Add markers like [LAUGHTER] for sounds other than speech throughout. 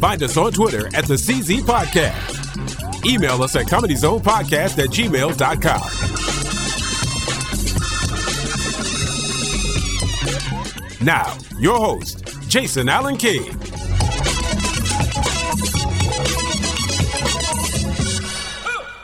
Find us on Twitter at the CZ Podcast. Email us at comedyzonepodcast at gmail.com. Now, your host, Jason Allen King.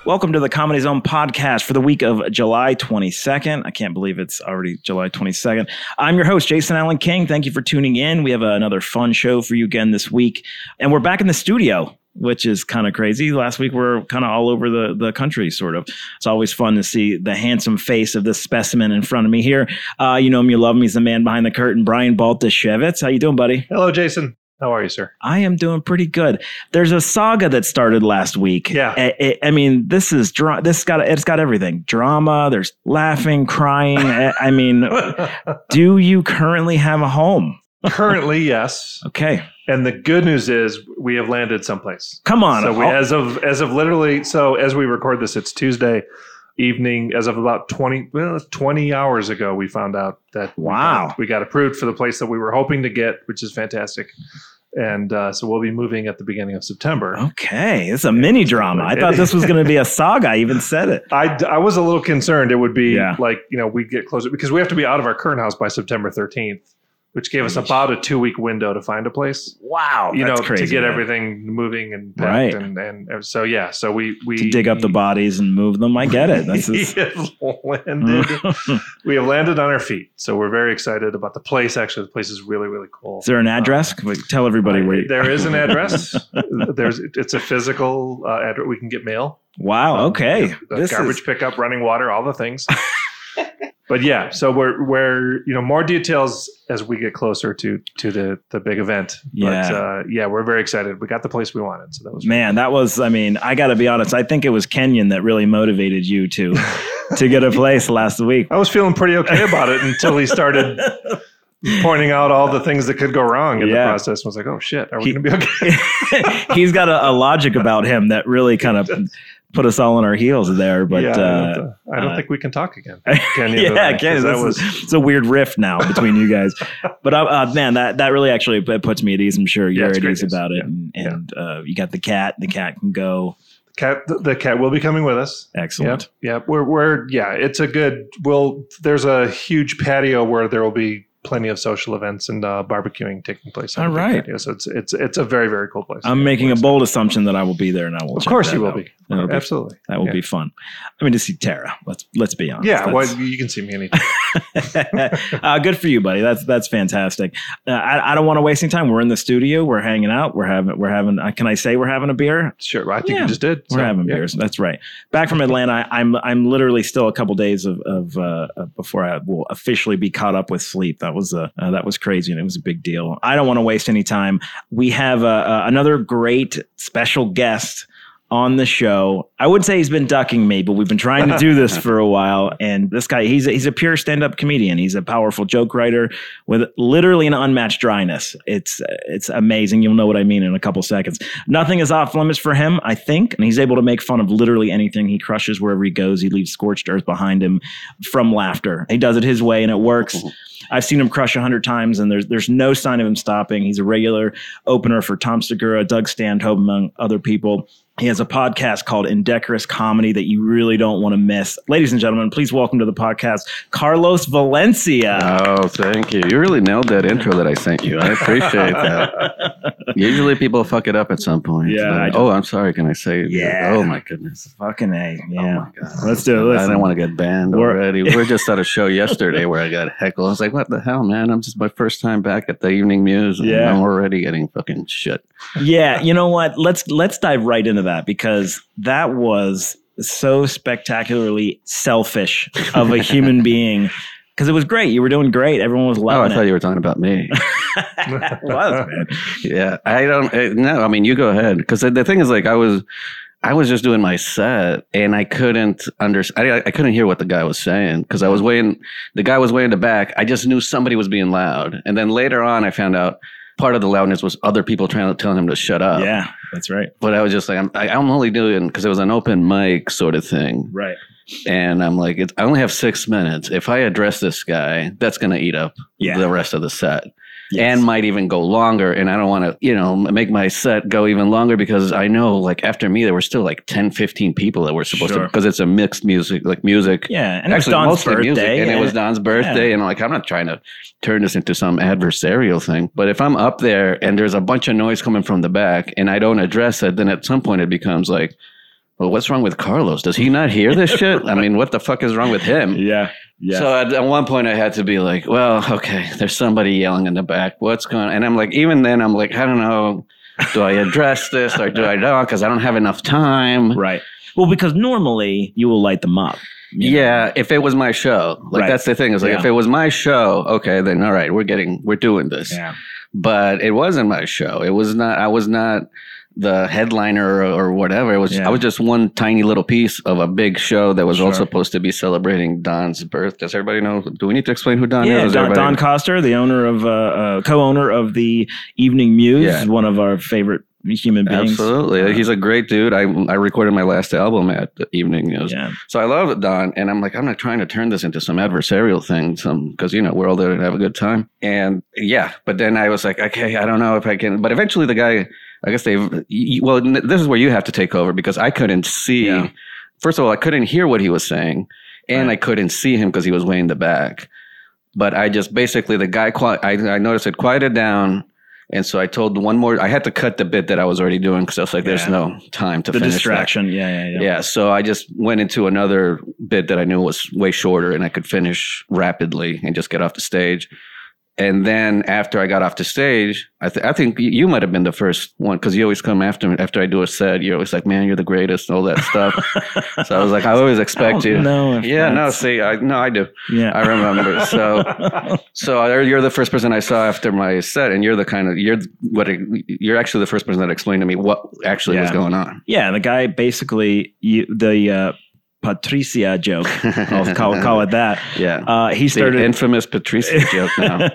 Welcome to the Comedy Zone podcast for the week of July 22nd. I can't believe it's already July 22nd. I'm your host, Jason Allen King. Thank you for tuning in. We have another fun show for you again this week. And we're back in the studio, which is kind of crazy. Last week we are kind of all over the, the country, sort of. It's always fun to see the handsome face of this specimen in front of me here. Uh, you know him, you love him. He's the man behind the curtain, Brian Baltashevitz. How you doing, buddy? Hello, Jason. How are you, sir? I am doing pretty good. There's a saga that started last week. Yeah. I, mean, this is dra- this got it's got everything. Drama. There's laughing, crying. I, I mean, [LAUGHS] do you currently have a home? Currently, yes. Okay, And the good news is we have landed someplace. come on. So we, Oh, as of as of literally, so as we record this, it's Tuesday evening. As of about twenty well, twenty hours ago, we found out that we Wow. got- we got approved for the place that we were hoping to get, which is fantastic. And uh, so we'll be moving at the beginning of September. okay, it's a mini drama. I thought this was going to be a [LAUGHS] saga. I even said it. I, I was a little concerned it would be Yeah. like, you know, we'd get closer because we have to be out of our current house by September 13th, which gave us about a two week window to find a place. Wow, you that's know, crazy, to get man. everything moving and packed Right. and, and and so yeah, so we we to dig up the bodies and move them. I get it. This [LAUGHS] we is. have landed. [LAUGHS] we have landed on our feet, so we're very excited about the place. Actually, the place is really really cool. Is there an address? Can we Tell everybody where. You, there is an address. [LAUGHS] There's it's a physical uh, address. We can get mail. wow. Okay. The This garbage is. pickup, running water, all the things. But yeah, so we're we're you know more details as we get closer to to the the big event. But Yeah. uh, yeah, we're very excited. We got the place we wanted, so that was Man, that was. I mean, I got to be honest. I think it was Kenyon that really motivated you to to get a place last week. [LAUGHS] I was feeling pretty okay about it until he started [LAUGHS] pointing out all the things that could go wrong in Yeah. the process. I was like, oh shit, are we He- going to be okay? [LAUGHS] He's got a, a logic about him that really kind of put us all on our heels there. But yeah, I uh, don't, I don't uh, think we can talk again. [LAUGHS] Kenyon and yeah, I, Kenyon, 'cause that was is- it's a weird rift now between you guys. [LAUGHS] But uh, uh, man, that that really actually puts me at ease. I'm sure you're it's at ease about it. Yeah. And, Yeah. and uh, you got the cat. The cat can go. cat. The, the cat will be coming with us. Excellent. Yep. Yep. We're, we're, yeah, it's a good, we'll, there's a huge patio where there will be plenty of social events and uh, barbecuing taking place. All right, All the big right. patio. So it's, it's, it's a very, very cool place. I'm making a bold assumption that I will be there, and I will. Of check course that you will out. be. That'll be- Absolutely. That will Yeah. be fun. I mean, to see Tara. Let's let's be honest. Yeah. That's- Well, you can see me anytime. [LAUGHS] uh, good for you, buddy. That's that's fantastic. Uh, I, I don't want to waste any time. We're in the studio. We're hanging out. We're having we're having. Uh, can I say we're having a beer? Sure. I think Yeah. you just did. We're So, having yeah. beers. That's right. Back from Atlanta. I, I'm I'm literally still a couple days of, of uh, uh, before I will officially be caught up with sleep. That was a uh, that was crazy and it was a big deal. I don't want to waste any time. We have uh, uh, another great special guest on the show. I would say he's been ducking me, but we've been trying to do this [LAUGHS] for a while. And this guy, he's a, he's a pure stand-up comedian. He's a powerful joke writer with literally an unmatched dryness. It's it's amazing. You'll know what I mean in a couple seconds. Nothing is off limits for him, I think, and he's able to make fun of literally anything. He crushes wherever he goes. He leaves scorched earth behind him from laughter. He does it his way, and it works. I've seen him crush a hundred times, and there's there's no sign of him stopping. He's a regular opener for Tom Segura, Doug Stanhope, among other people. He has a podcast called Indecorous Comedy that you really don't want to miss. Ladies and gentlemen, please welcome to the podcast Carlos Valencia. Oh, thank you. You really nailed that intro that I sent you. I appreciate [LAUGHS] that. Usually people fuck it up at some point. Yeah, oh, I'm sorry. Can I say it? Yeah. Oh, my goodness. Fucking A. Oh, Yeah. my God. Let's do it. I Listen. didn't want to get banned We're- already. We are [LAUGHS] just at a show yesterday where I got heckled. I was like, what the hell, man? I'm just my first time back at the Evening Muse. And Yeah. I'm already getting fucking shit. yeah, you know what? Let's let's dive right into that because that was so spectacularly selfish of a human [LAUGHS] being because it was great. You were doing great. Everyone was Oh, I thought it. you were talking about me. [LAUGHS] [LAUGHS] it was, man. yeah, I don't. uh, No, I mean you go ahead because the thing is, like, I was, I was just doing my set and I couldn't understand. I, I couldn't hear what the guy was saying because I was waiting. The guy was way in the back. I just knew somebody was being loud, and then later on, I found out part of the loudness was other people trying to tell him to shut up. Yeah, that's right. But I was just like, I'm, I, I'm only doing because it was an open mic sort of thing. Right. And I'm like, it's, I only have six minutes. If I address this guy, that's going to eat up Yeah. the rest of the set Yes. and might even go longer. And I don't want to, you know, make my set go even longer because I know like after me, there were still like 10, 15 people that were supposed Sure. to, because it's a mixed music, like music. yeah, and it was Don's birthday, music, and it was Don's birthday, and I'm like, I'm not trying to turn this into some adversarial thing. But if I'm up there and there's a bunch of noise coming from the back, and I don't address it, then at some point it becomes like, well, what's wrong with Carlos? Does he not hear this [LAUGHS] shit? I mean, what the fuck is wrong with him? Yeah, yeah. So at, at one point, I had to be like, well, okay, there's somebody yelling in the back. What's going on? And I'm like, even then, I'm like, I don't know. Do I address this or do I not? Because I don't have enough time. right. Well, because normally you will light them up. you know? Yeah, if it was my show, like Right. that's the thing. Is like if it was my show, okay, then all right, we're getting, we're doing this. Yeah. But it wasn't my show. It was not. I was not the headliner or, whatever. It was. Yeah. I was just one tiny little piece of a big show that was Sure. also supposed to be celebrating Don's birth. Does everybody know? Do we need to explain who Don Yeah, is? Don, Don Coster, the owner of, uh, uh, co-owner of the Evening Muse, Yeah. one of our favorite human beings. Absolutely, Uh, he's a great dude. I I recorded my last album at the Evening Muse, yeah, so I love Don. And I'm like, I'm not trying to turn this into some adversarial thing, some because you know we're all there to have a good time. And yeah, but then I was like, okay, I don't know if I can. But eventually, the guy, I guess they've. Well, this is where you have to take over because I couldn't see. Yeah. First of all, I couldn't hear what he was saying, and Right. I couldn't see him because he was way in the back. But I just basically the guy. I I noticed it quieted down. And so I told one more. I had to cut the bit that I was already doing because I was like, "There's no time to the finish that. distraction. Yeah, yeah, yeah. Yeah, so I just went into another bit that I knew was way shorter and I could finish rapidly and just get off the stage. And then after I got off the stage, I, th- I think you might have been the first one because you always come after me after I do a set. You're always like, "Man, you're the greatest," and all that stuff. [LAUGHS] so I was like, I always expect you. No, Yeah, no, see, I no, I do. yeah, I remember. So, [LAUGHS] so I- you're the first person I saw after my set, and you're the kind of you're what you're actually the first person that explained to me what actually was going on. yeah. The guy basically you, the uh, Patricia joke. [LAUGHS] I'll call, call it that. yeah. Uh, he the started infamous Patricia [LAUGHS] joke now.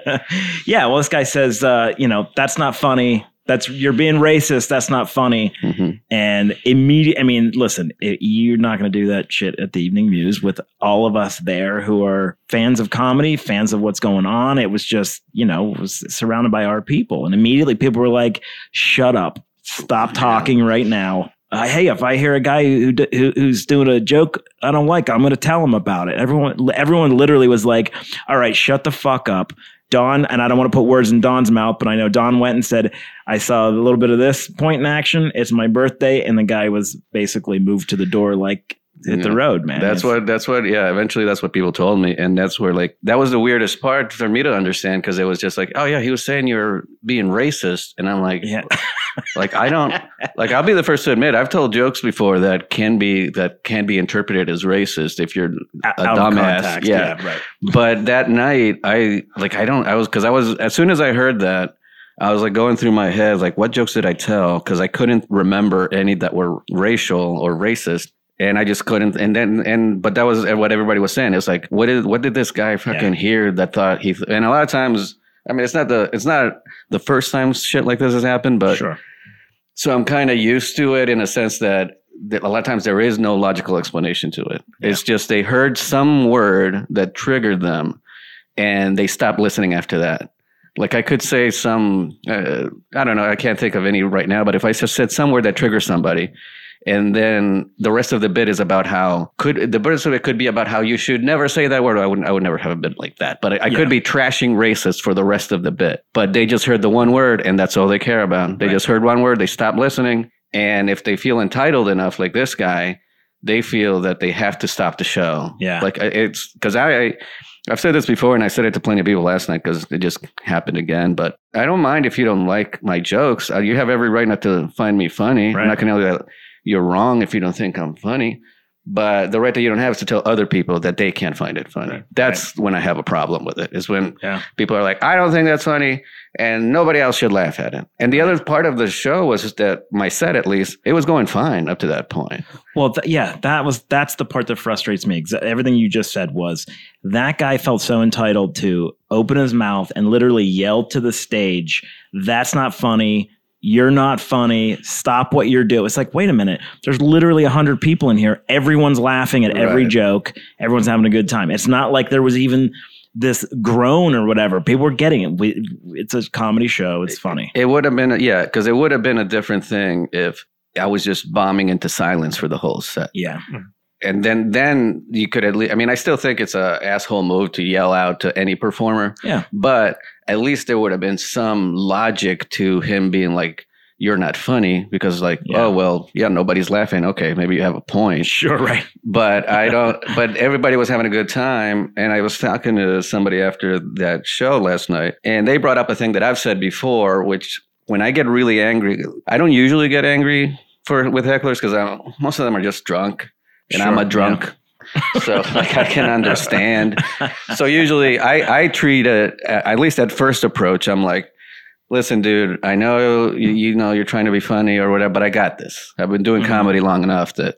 yeah, well, this guy says, uh, you know, that's not funny. That's you're being racist. That's not funny. Mhm. And immediate. I mean, listen, it, you're not going to do that shit at the Evening Muse with all of us there who are fans of comedy, fans of what's going on. It was just, you know, it was surrounded by our people, and immediately people were like, "Shut up! Stop talking right now." Uh, hey, if I hear a guy who, who who's doing a joke I don't like, I'm going to tell him about it. Everyone, everyone literally was like, "All right, shut the fuck up." Don, and I don't want to put words in Don's mouth, but I know Don went and said, I saw a little bit of this point in action. It's my birthday. And the guy was basically moved to the door, like, hit the road, man. That's It's- what. That's what. Yeah. Eventually, that's what people told me, and that's where like that was the weirdest part for me to understand because it was just like, oh yeah, he was saying you're being racist, and I'm like, Yeah. [LAUGHS] like I don't like. I'll be the first to admit I've told jokes before that can be that can be interpreted as racist if you're a of dumbass. context. Yeah. right. But that night, I like I don't I was because I was as soon as I heard that, I was like going through my head like what jokes did I tell because I couldn't remember any that were racial or racist. And I just couldn't, and then, and but that was what everybody was saying. It's like, what did what did this guy fucking hear that thought he? And a lot of times, I mean, it's not the it's not the first time shit like this has happened, but sure. so I'm kind of used to it in a sense that, that a lot of times there is no logical explanation to it. It's just they heard some word that triggered them and they stopped listening after that. Like I could say some, uh, I don't know, I can't think of any right now, but if I just said some word that triggers somebody, and then the rest of the bit is about how could the rest of it could be about how you should never say that word. I wouldn't. I would never have a bit like that. But I, I Yeah. could be trashing racist for the rest of the bit. But they just heard the one word, and that's all they care about. They Right. just heard one word. They stop listening, and if they feel entitled enough, like this guy, they feel that they have to stop the show. Yeah. like it's because I, I I've said this before, and I said it to plenty of people last night because it just happened again. But I don't mind if you don't like my jokes. Uh, You have every right not to find me funny. Right. I'm not going to tell you that you're wrong if you don't think I'm funny. But the right that you don't have is to tell other people that they can't find it funny. Right. That's when I have a problem with it. Is when Yeah. people are like, I don't think that's funny, and nobody else should laugh at it. And the other part of the show was just that my set, at least, it was going fine up to that point. Well, th- yeah, that was that's the part that frustrates me. Everything you just said was that guy felt so entitled to open his mouth and literally yell to the stage, "That's not funny. You're not funny. Stop what you're doing." It's like, wait a minute. There's literally a hundred people in here. Everyone's laughing at every Right. joke. Everyone's having a good time. It's not like there was even this groan or whatever. People were getting it. We, it's a comedy show. It's funny. It would have been, a, yeah, because it would have been a different thing if I was just bombing into silence for the whole set. Yeah. Hmm. And then then you could at least i mean i still think it's a asshole move to yell out to any performer Yeah. but at least there would have been some logic to him being like you're not funny because like Yeah. oh well yeah nobody's laughing okay maybe you have a point Sure. Right. but i [LAUGHS] don't but everybody was having a good time and i was talking to somebody after that show last night and they brought up a thing that i've said before which when i get really angry i don't usually get angry for with hecklers because most of them are just drunk and i'm a drunk so [LAUGHS] like i can understand. So usually i i treat it at least at first approach i'm like listen dude i know you, you know you're trying to be funny or whatever but i got this. I've been doing Mhm. comedy long enough that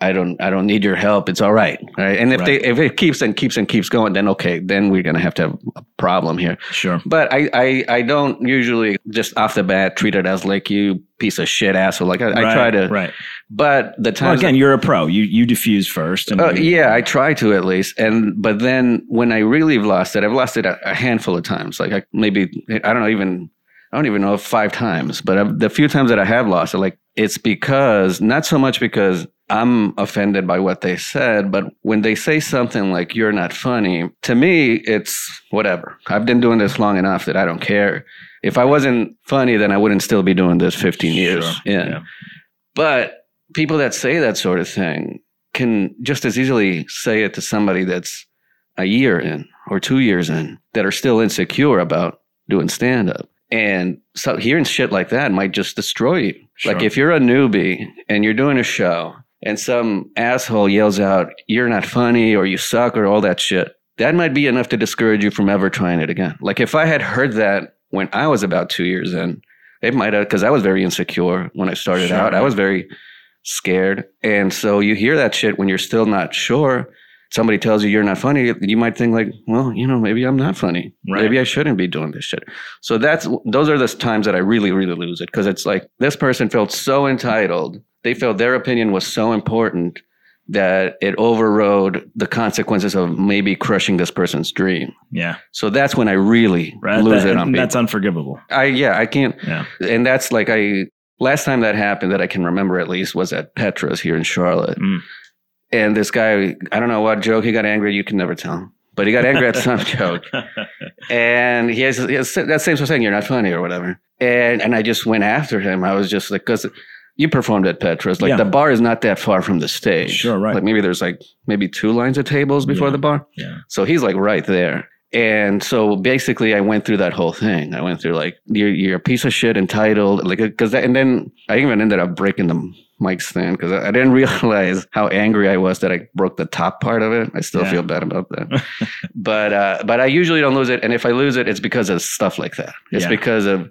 I don't I don't need your help. It's all right. Right. And if they if it keeps and keeps and keeps going, then okay, then we're gonna have to have a problem here. Sure. But I I, I don't usually just off the bat treat it as like you piece of shit asshole. Like I, I try to Right. but the Well, times again, you're a pro. You you diffuse first. And uh, yeah, I try to at least. And but then when I really have lost it, I've lost it a, a handful of times. Like I, maybe I don't know even I don't even know five times. But I've, the few times that I have lost it, like it's because not so much because I'm offended by what they said, but when they say something like "you're not funny," to me it's whatever. I've been doing this long enough that I don't care. If I wasn't funny, then I wouldn't still be doing this 15 years. Sure. yeah. But people that say that sort of thing can just as easily say it to somebody that's a year in or two years in that are still insecure about doing stand up. And so hearing shit like that might just destroy you. Like if you're a newbie and you're doing a show and some asshole yells out, you're not funny or you suck or all that shit, that might be enough to discourage you from ever trying it again. Like if I had heard that when I was about two years in, it might have, because I was very insecure when I started Sure. out. I was very scared. And so you hear that shit when you're still not sure. Somebody tells you you're not funny, you might think like, well, you know, maybe I'm not funny. Right. Maybe I shouldn't be doing this shit. So that's those are the times that I really, really lose it because it's like this person felt so entitled. They felt their opinion was so important that it overrode the consequences of maybe crushing this person's dream. Yeah. So that's when I really Right. lose That- it on people. that's unforgivable. I yeah, I can't Yeah. and that's like I last time that happened that I can remember at least was at Petra's here in Charlotte. Mm. And this guy, I don't know what joke he got angry. You can never tell, but he got angry at some [LAUGHS] joke, and he has, he has that same sort of thing. You're not funny or whatever. And and I just went after him. I was just like, because you performed at Petra's, like Yeah. the bar is not that far from the stage. Sure, right. Like maybe there's like maybe two lines of tables before Yeah. the bar. yeah. So he's like right there. And so basically, I went through that whole thing. I went through like you're, you're a piece of shit entitled, like because and then I even ended up breaking the mic stand because I, I didn't [LAUGHS] realize how angry I was that I broke the top part of it. I still Yeah. feel bad about that. [LAUGHS] but uh, but I usually don't lose it, and if I lose it, it's because of stuff like that. It's Yeah. because of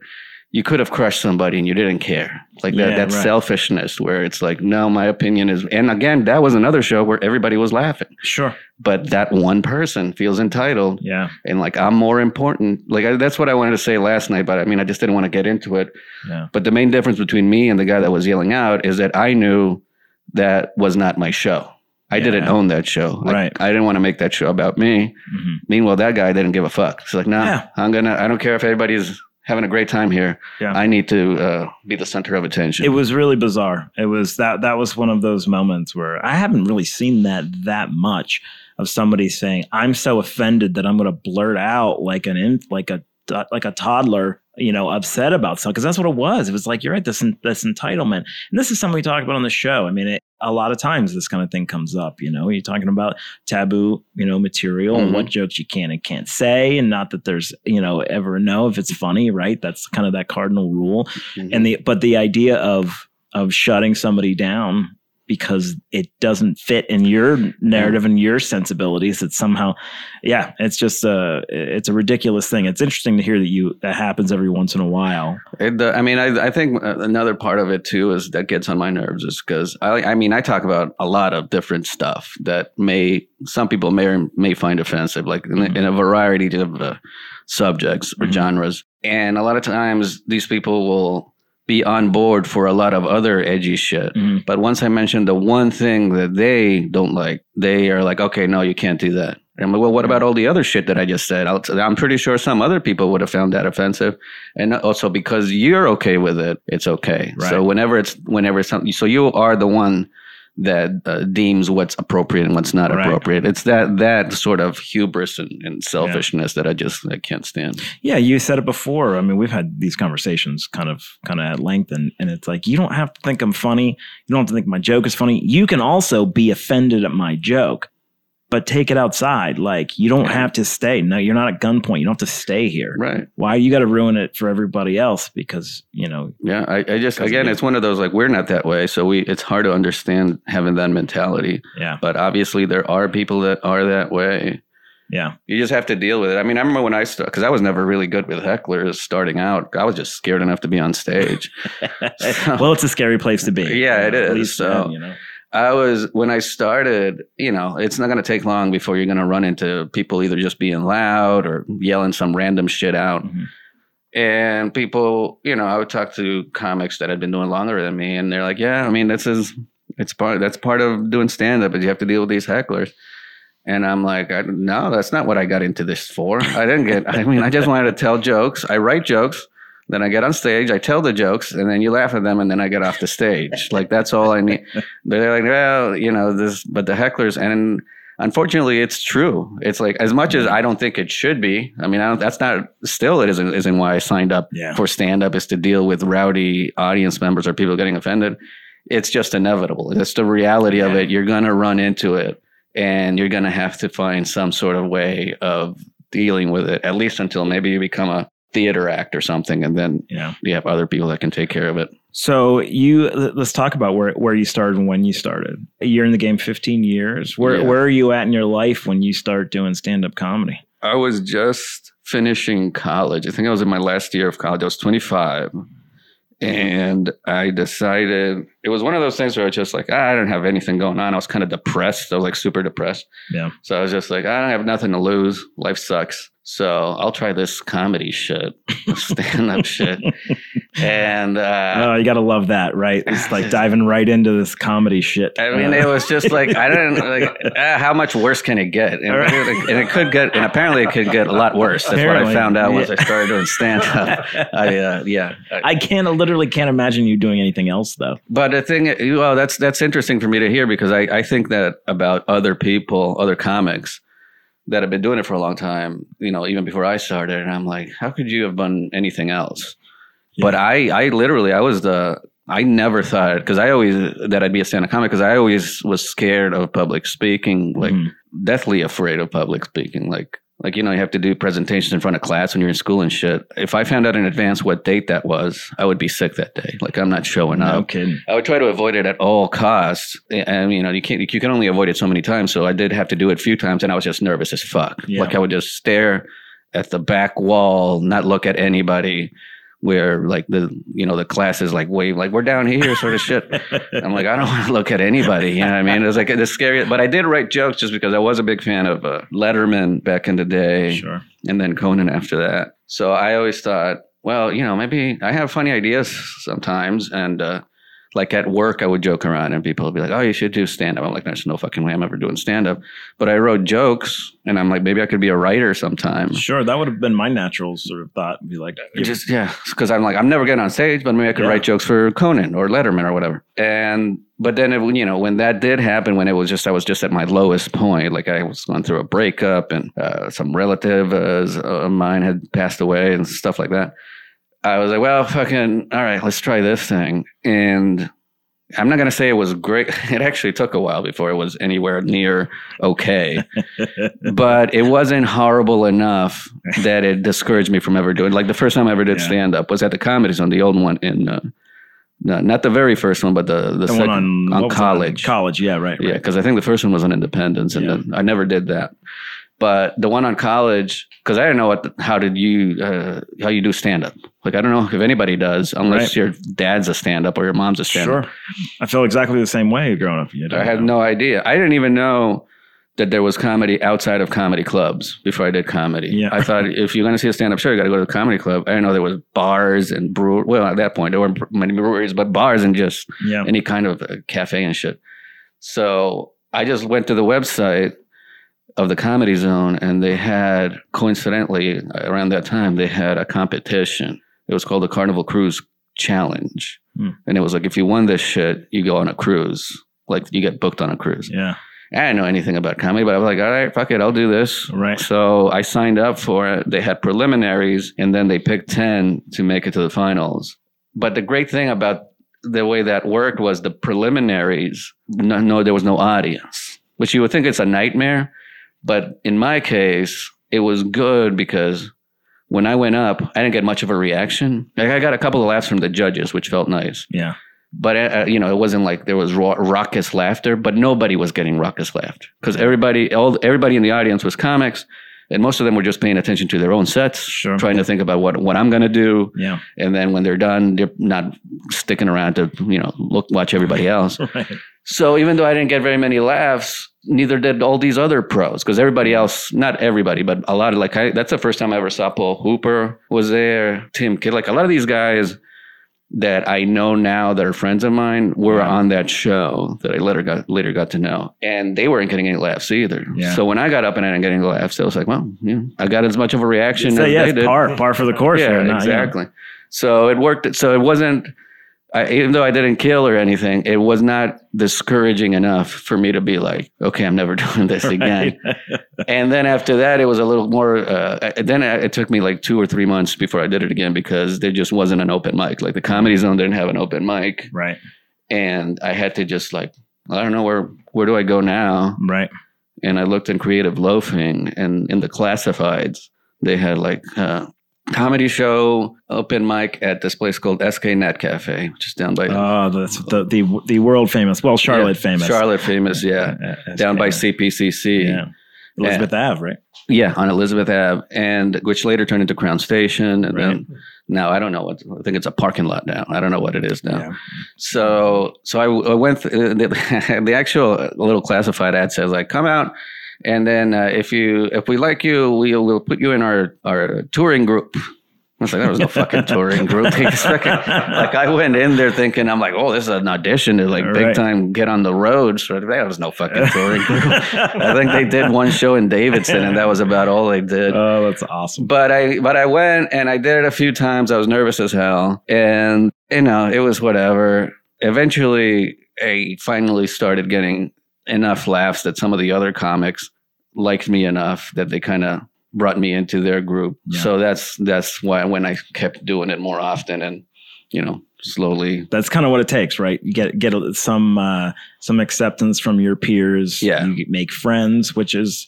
you could have crushed somebody and you didn't care, like that Yeah, that right. selfishness where it's like, no, my opinion is. And again, that was another show where everybody was laughing Sure. but that one person feels entitled Yeah. and like I'm more important. Like I, that's what I wanted to say last night, but I mean, I just didn't want to get into it. Yeah. But the main difference between me and the guy that was yelling out is that I knew that was not my show. I Yeah. didn't own that show. I- Right. I, didn't want to make that show about me. Mhm. Meanwhile, that guy didn't give a fuck. It's like, nah, Yeah. I'm gonna. I don't care if everybody's having a great time here. Yeah. I need to uh, be the center of attention. It was really bizarre. It was that that was one of those moments where I haven't really seen that that much of somebody saying, "I'm so offended that I'm going to blurt out like an in, like a like a toddler, you know, upset about something." Because that's what it was. It was like you're right. This this entitlement, and this is something we talk about on the show. I mean, it, a lot of times this kind of thing comes up. You know, you're talking about taboo, you know, material and Mhm. what jokes you can and can't say, and not that there's you know ever know if it's funny, right? That's kind of that cardinal rule Mhm. and the but the idea of of shutting somebody down because it doesn't fit in your narrative and your sensibilities. It's somehow, yeah, it's just a it's a ridiculous thing. It's interesting to hear that you that happens every once in a while. It, uh, I mean, I, I think uh, another part of it too is that gets on my nerves is because I, I mean, I talk about a lot of different stuff that may some people may or may find offensive, like in, in a variety of uh, subjects or Mhm. genres. And a lot of times, these people will be on board for a lot of other edgy shit. Mhm. But once I mention the one thing that they don't like, they are like, okay, no, you can't do that. And I'm like, well, what about all the other shit that I just said? I'll t- I'm pretty sure some other people would have found that offensive. And also because you're okay with it, it's okay. Right. So whenever it's, whenever it's something, so you are the one that uh, deems what's appropriate and what's not Right. appropriate. It's that, that sort of hubris and, and selfishness that I just I can't stand. Yeah, you said it before. I mean, we've had these conversations kind of kind of at length and and it's like you don't have to think I'm funny. You don't have to think my joke is funny. You can also be offended at my joke, but take it outside. Like you don't have to stay. No, you're not at gunpoint. You don't have to stay here. Right. Why you got to ruin it for everybody else because, you know, Yeah, I, I just again, it's one of those like we're not that way, so we it's hard to understand having that mentality. yeah. But obviously, there are people that are that way. Yeah. You just have to deal with it. I mean, I remember when I started because I was never really good with hecklers starting out. I was just scared enough to be on stage. [LAUGHS] well, it's a scary place to be. [LAUGHS] Yeah, it At is. least So- then, you know. I was when I started. You know, it's not going to take long before you're going to run into people either just being loud or yelling some random shit out. Mhm. And people, you know, I would talk to comics that had been doing longer than me, and they're like, "Yeah, I mean, this is it's part that's part of doing stand up, but you have to deal with these hecklers." And I'm like, I, "No, that's not what I got into this for. I didn't get. I mean, I just wanted to tell jokes. I write jokes." Then I get on stage, I tell the jokes, and then you laugh at them, and then I get off the stage. [LAUGHS] Like that's all I need. They're like, well, you know, this, but the hecklers, and unfortunately, it's true. It's like as much as mm-hmm. I don't think it should be. I mean, I don't, that's not still it isn't isn't why I signed up Yeah. for stand up is to deal with rowdy audience members or people getting offended. It's just inevitable. It's the reality of it. You're gonna run into it, and you're gonna have to find some sort of way of dealing with it. At least until maybe you become a theater act or something, and then Yeah. you have other people that can take care of it. So you let- let's talk about where where you started and when you started. You're in the game 15 years. Where Yeah. where are you at in your life when you start doing stand up comedy? I was just finishing college. I think I was in my last year of college. I was 25. And I decided it was one of those things where I was just like, ah, I don't have anything going on. I was kind of depressed. I was like super depressed. Yeah. So I was just like, I don't have nothing to lose. Life sucks. So I'll try this comedy shit, [LAUGHS] stand up shit. And uh, Oh, you got to love that, right? It's like [LAUGHS] diving right into this comedy shit. I mean, Uh, it was just like I didn't like [LAUGHS] uh, how much worse can it get, and, right. and it could get, and apparently it could get a lot worse. That's Apparently, what I found out once. I started doing stand up. I uh, yeah, I- I can't I literally can't imagine you doing anything else though. but the thing, well, that's that's interesting for me to hear because I I think that about other people, other comics that have been doing it for a long time. You know, even before I started, and I'm like, how could you have done anything else? But I I literally I was the I never thought because I always that I'd be a stand-up comic because I always was scared of public speaking, like Mhm. deathly afraid of public speaking. Like like you know you have to do presentations in front of class when you're in school and shit. If I found out in advance what date that was, I would be sick that day. Like I'm not showing no up. kidding. I would try to avoid it at all costs, and you know you can't you can only avoid it so many times. So I did have to do it a few times, and I was just nervous as fuck. Yeah. Like I would just stare at the back wall, not look at anybody. Where like the you know the class is like wave like we're down here sort of shit. I'm like I don't [LAUGHS] want to look at anybody. You know what I mean? It was like the scary. But I did write jokes just because I was a big fan of uh, Letterman back in the day sure. and then Conan after that. So I always thought, well, you know, maybe I have funny ideas sometimes. And uh, like at work, I would joke around and people would be like, oh, you should do stand up. I'm like, there's no fucking way I'm ever doing stand up. But I wrote jokes and I'm like, maybe I could be a writer sometime. Sure, that would have been my natural sort of thought. Be like, Just, yeah, because I'm like, I'm never getting on stage, but maybe I could Yeah. write jokes for Conan or Letterman or whatever. And, but then, it, you know, when that did happen, when it was just, I was just at my lowest point, like I was going through a breakup and uh, some relative uh, of mine had passed away and stuff like that. I was like, well, fucking, all right, let's try this thing. And I'm not going to say it was great. [LAUGHS] It actually took a while before it was anywhere near okay, [LAUGHS] but it wasn't horrible enough that it discouraged me from ever doing. Like the first time I ever did Yeah. stand up was at the Comedy Zone, the old one in uh, No, not the very first one, but the the, The second one on, on college. College, yeah, right. Yeah, because I think the first one was on Independence, and Yeah. then I never did that. But the one on college, because I didn't know what, how did you, uh, how you do stand up. Like I don't know if anybody does, unless Right. your dad's a stand up or your mom's a stand up. Sure. I feel exactly the same way growing up. You I had no idea. I didn't even know that there was comedy outside of comedy clubs before I did comedy. Yeah. I thought if you're going to see a stand up show, you got to go to the comedy club. I didn't know there was bars and brew. Well, at that point, there weren't many breweries, but bars and just Yeah. any kind of uh, cafe and shit. So I just went to the website of the Comedy Zone, and they had coincidentally around that time they had a competition. It was called the Carnival Cruise Challenge, Hmm. and it was like if you won this shit, you go on a cruise. Like you get booked on a cruise. Yeah. I didn't know anything about comedy, but I was like, all right, fuck it, I'll do this. Right. So I signed up for it. They had preliminaries, and then they picked 10 to make it to the finals. But the great thing about the way that worked was the preliminaries, no, no there was no audience, which you would think it's a nightmare. But in my case, it was good because when I went up, I didn't get much of a reaction. Like I got a couple of laughs from the judges, which felt nice Yeah. but uh, you know it wasn't like there was raw, raucous laughter but nobody was getting raucous laughter because everybody all everybody in the audience was comics and most of them were just paying attention to their own sets Sure. trying to think about what what i'm going to do Yeah. and then when they're done they're not sticking around to you know look watch everybody [LAUGHS] else Right. So even though i didn't get very many laughs neither did all these other pros because everybody else not everybody but a lot of like I, that's the first time i ever saw paul hooper was there tim kidd like a lot of these guys that I know now that are friends of mine were Yeah. on that show that I later got later got to know, and they weren't getting any laughs either. Yeah. So when I got up and I didn't get any laughs, I was like, well, yeah, I got as much of a reaction So, as yeah, they did. par, par for the course. yeah, exactly. So it worked. So it wasn't. I, even though I didn't kill or anything, it was not discouraging enough for me to be like, okay, I'm never [LAUGHS] doing this again. And then after that, it was a little more. Uh, then it took me like two or three months before I did it again because there just wasn't an open mic. Like the Comedy Zone didn't have an open mic, right. and I had to just like I don't know where where do I go now? Right. And I looked in Creative Loafing, and in the classifieds, they had like uh, comedy show open mic at this place called SK Net Cafe, which is down by Oh, that's the, the the world famous. Well, Charlotte Yeah, famous. Charlotte famous, yeah, [LAUGHS] Uh, uh, down by. CPCC. Yeah. Elizabeth Ave, right? Yeah, on Elizabeth Ave, and which later turned into Crown Station, and Right. then now I don't know what I think it's a parking lot now. I don't know what it is now. Yeah. So so I, I went th- the, [LAUGHS] the actual little classified ad says like come out, and then uh, if you if we like you, we'll we'll put you in our our touring group. I was like, there was no [LAUGHS] fucking touring group. They just fucking- like I went in there thinking, I'm like, oh, this is an audition to like big Right. time get on the road. So there was no fucking touring group. [LAUGHS] I think they did one show in Davidson, and that was about all they did. Oh, that's awesome. But I but I went and I did it a few times. I was nervous as hell, and you know it was whatever. Eventually, I finally started getting enough laughs that some of the other comics liked me enough that they kind of brought me into their group. Yeah. So that's that's why when I kept doing it more often and you know slowly. That's kind of what it takes, right? You get get some uh, some acceptance from your peers. Yeah. you make friends, which is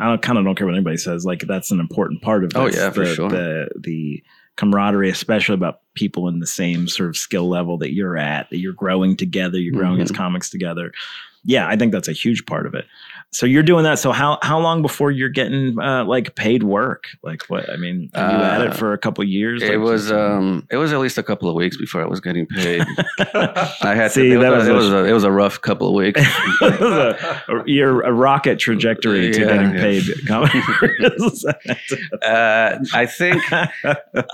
I kind of don't care what anybody says. Like that's an important part of Oh, this, yeah, for the, sure. The the camaraderie, especially about people in the same sort of skill level that you're at, that you're growing together, you're growing as Mhm. comics together. Yeah, I think that's a huge part of it. So you're doing that. So how how long before you're getting uh, like paid work? Like what? I mean, you at Uh, it for a couple years? It Like, was um it was at least a couple of weeks before I was getting paid. [LAUGHS] I had See, to. It that was, a, it was was a- it was a rough couple of weeks. [LAUGHS] It was a- you're a rocket trajectory to Yeah, getting yeah. paid comedy. [LAUGHS] uh, I think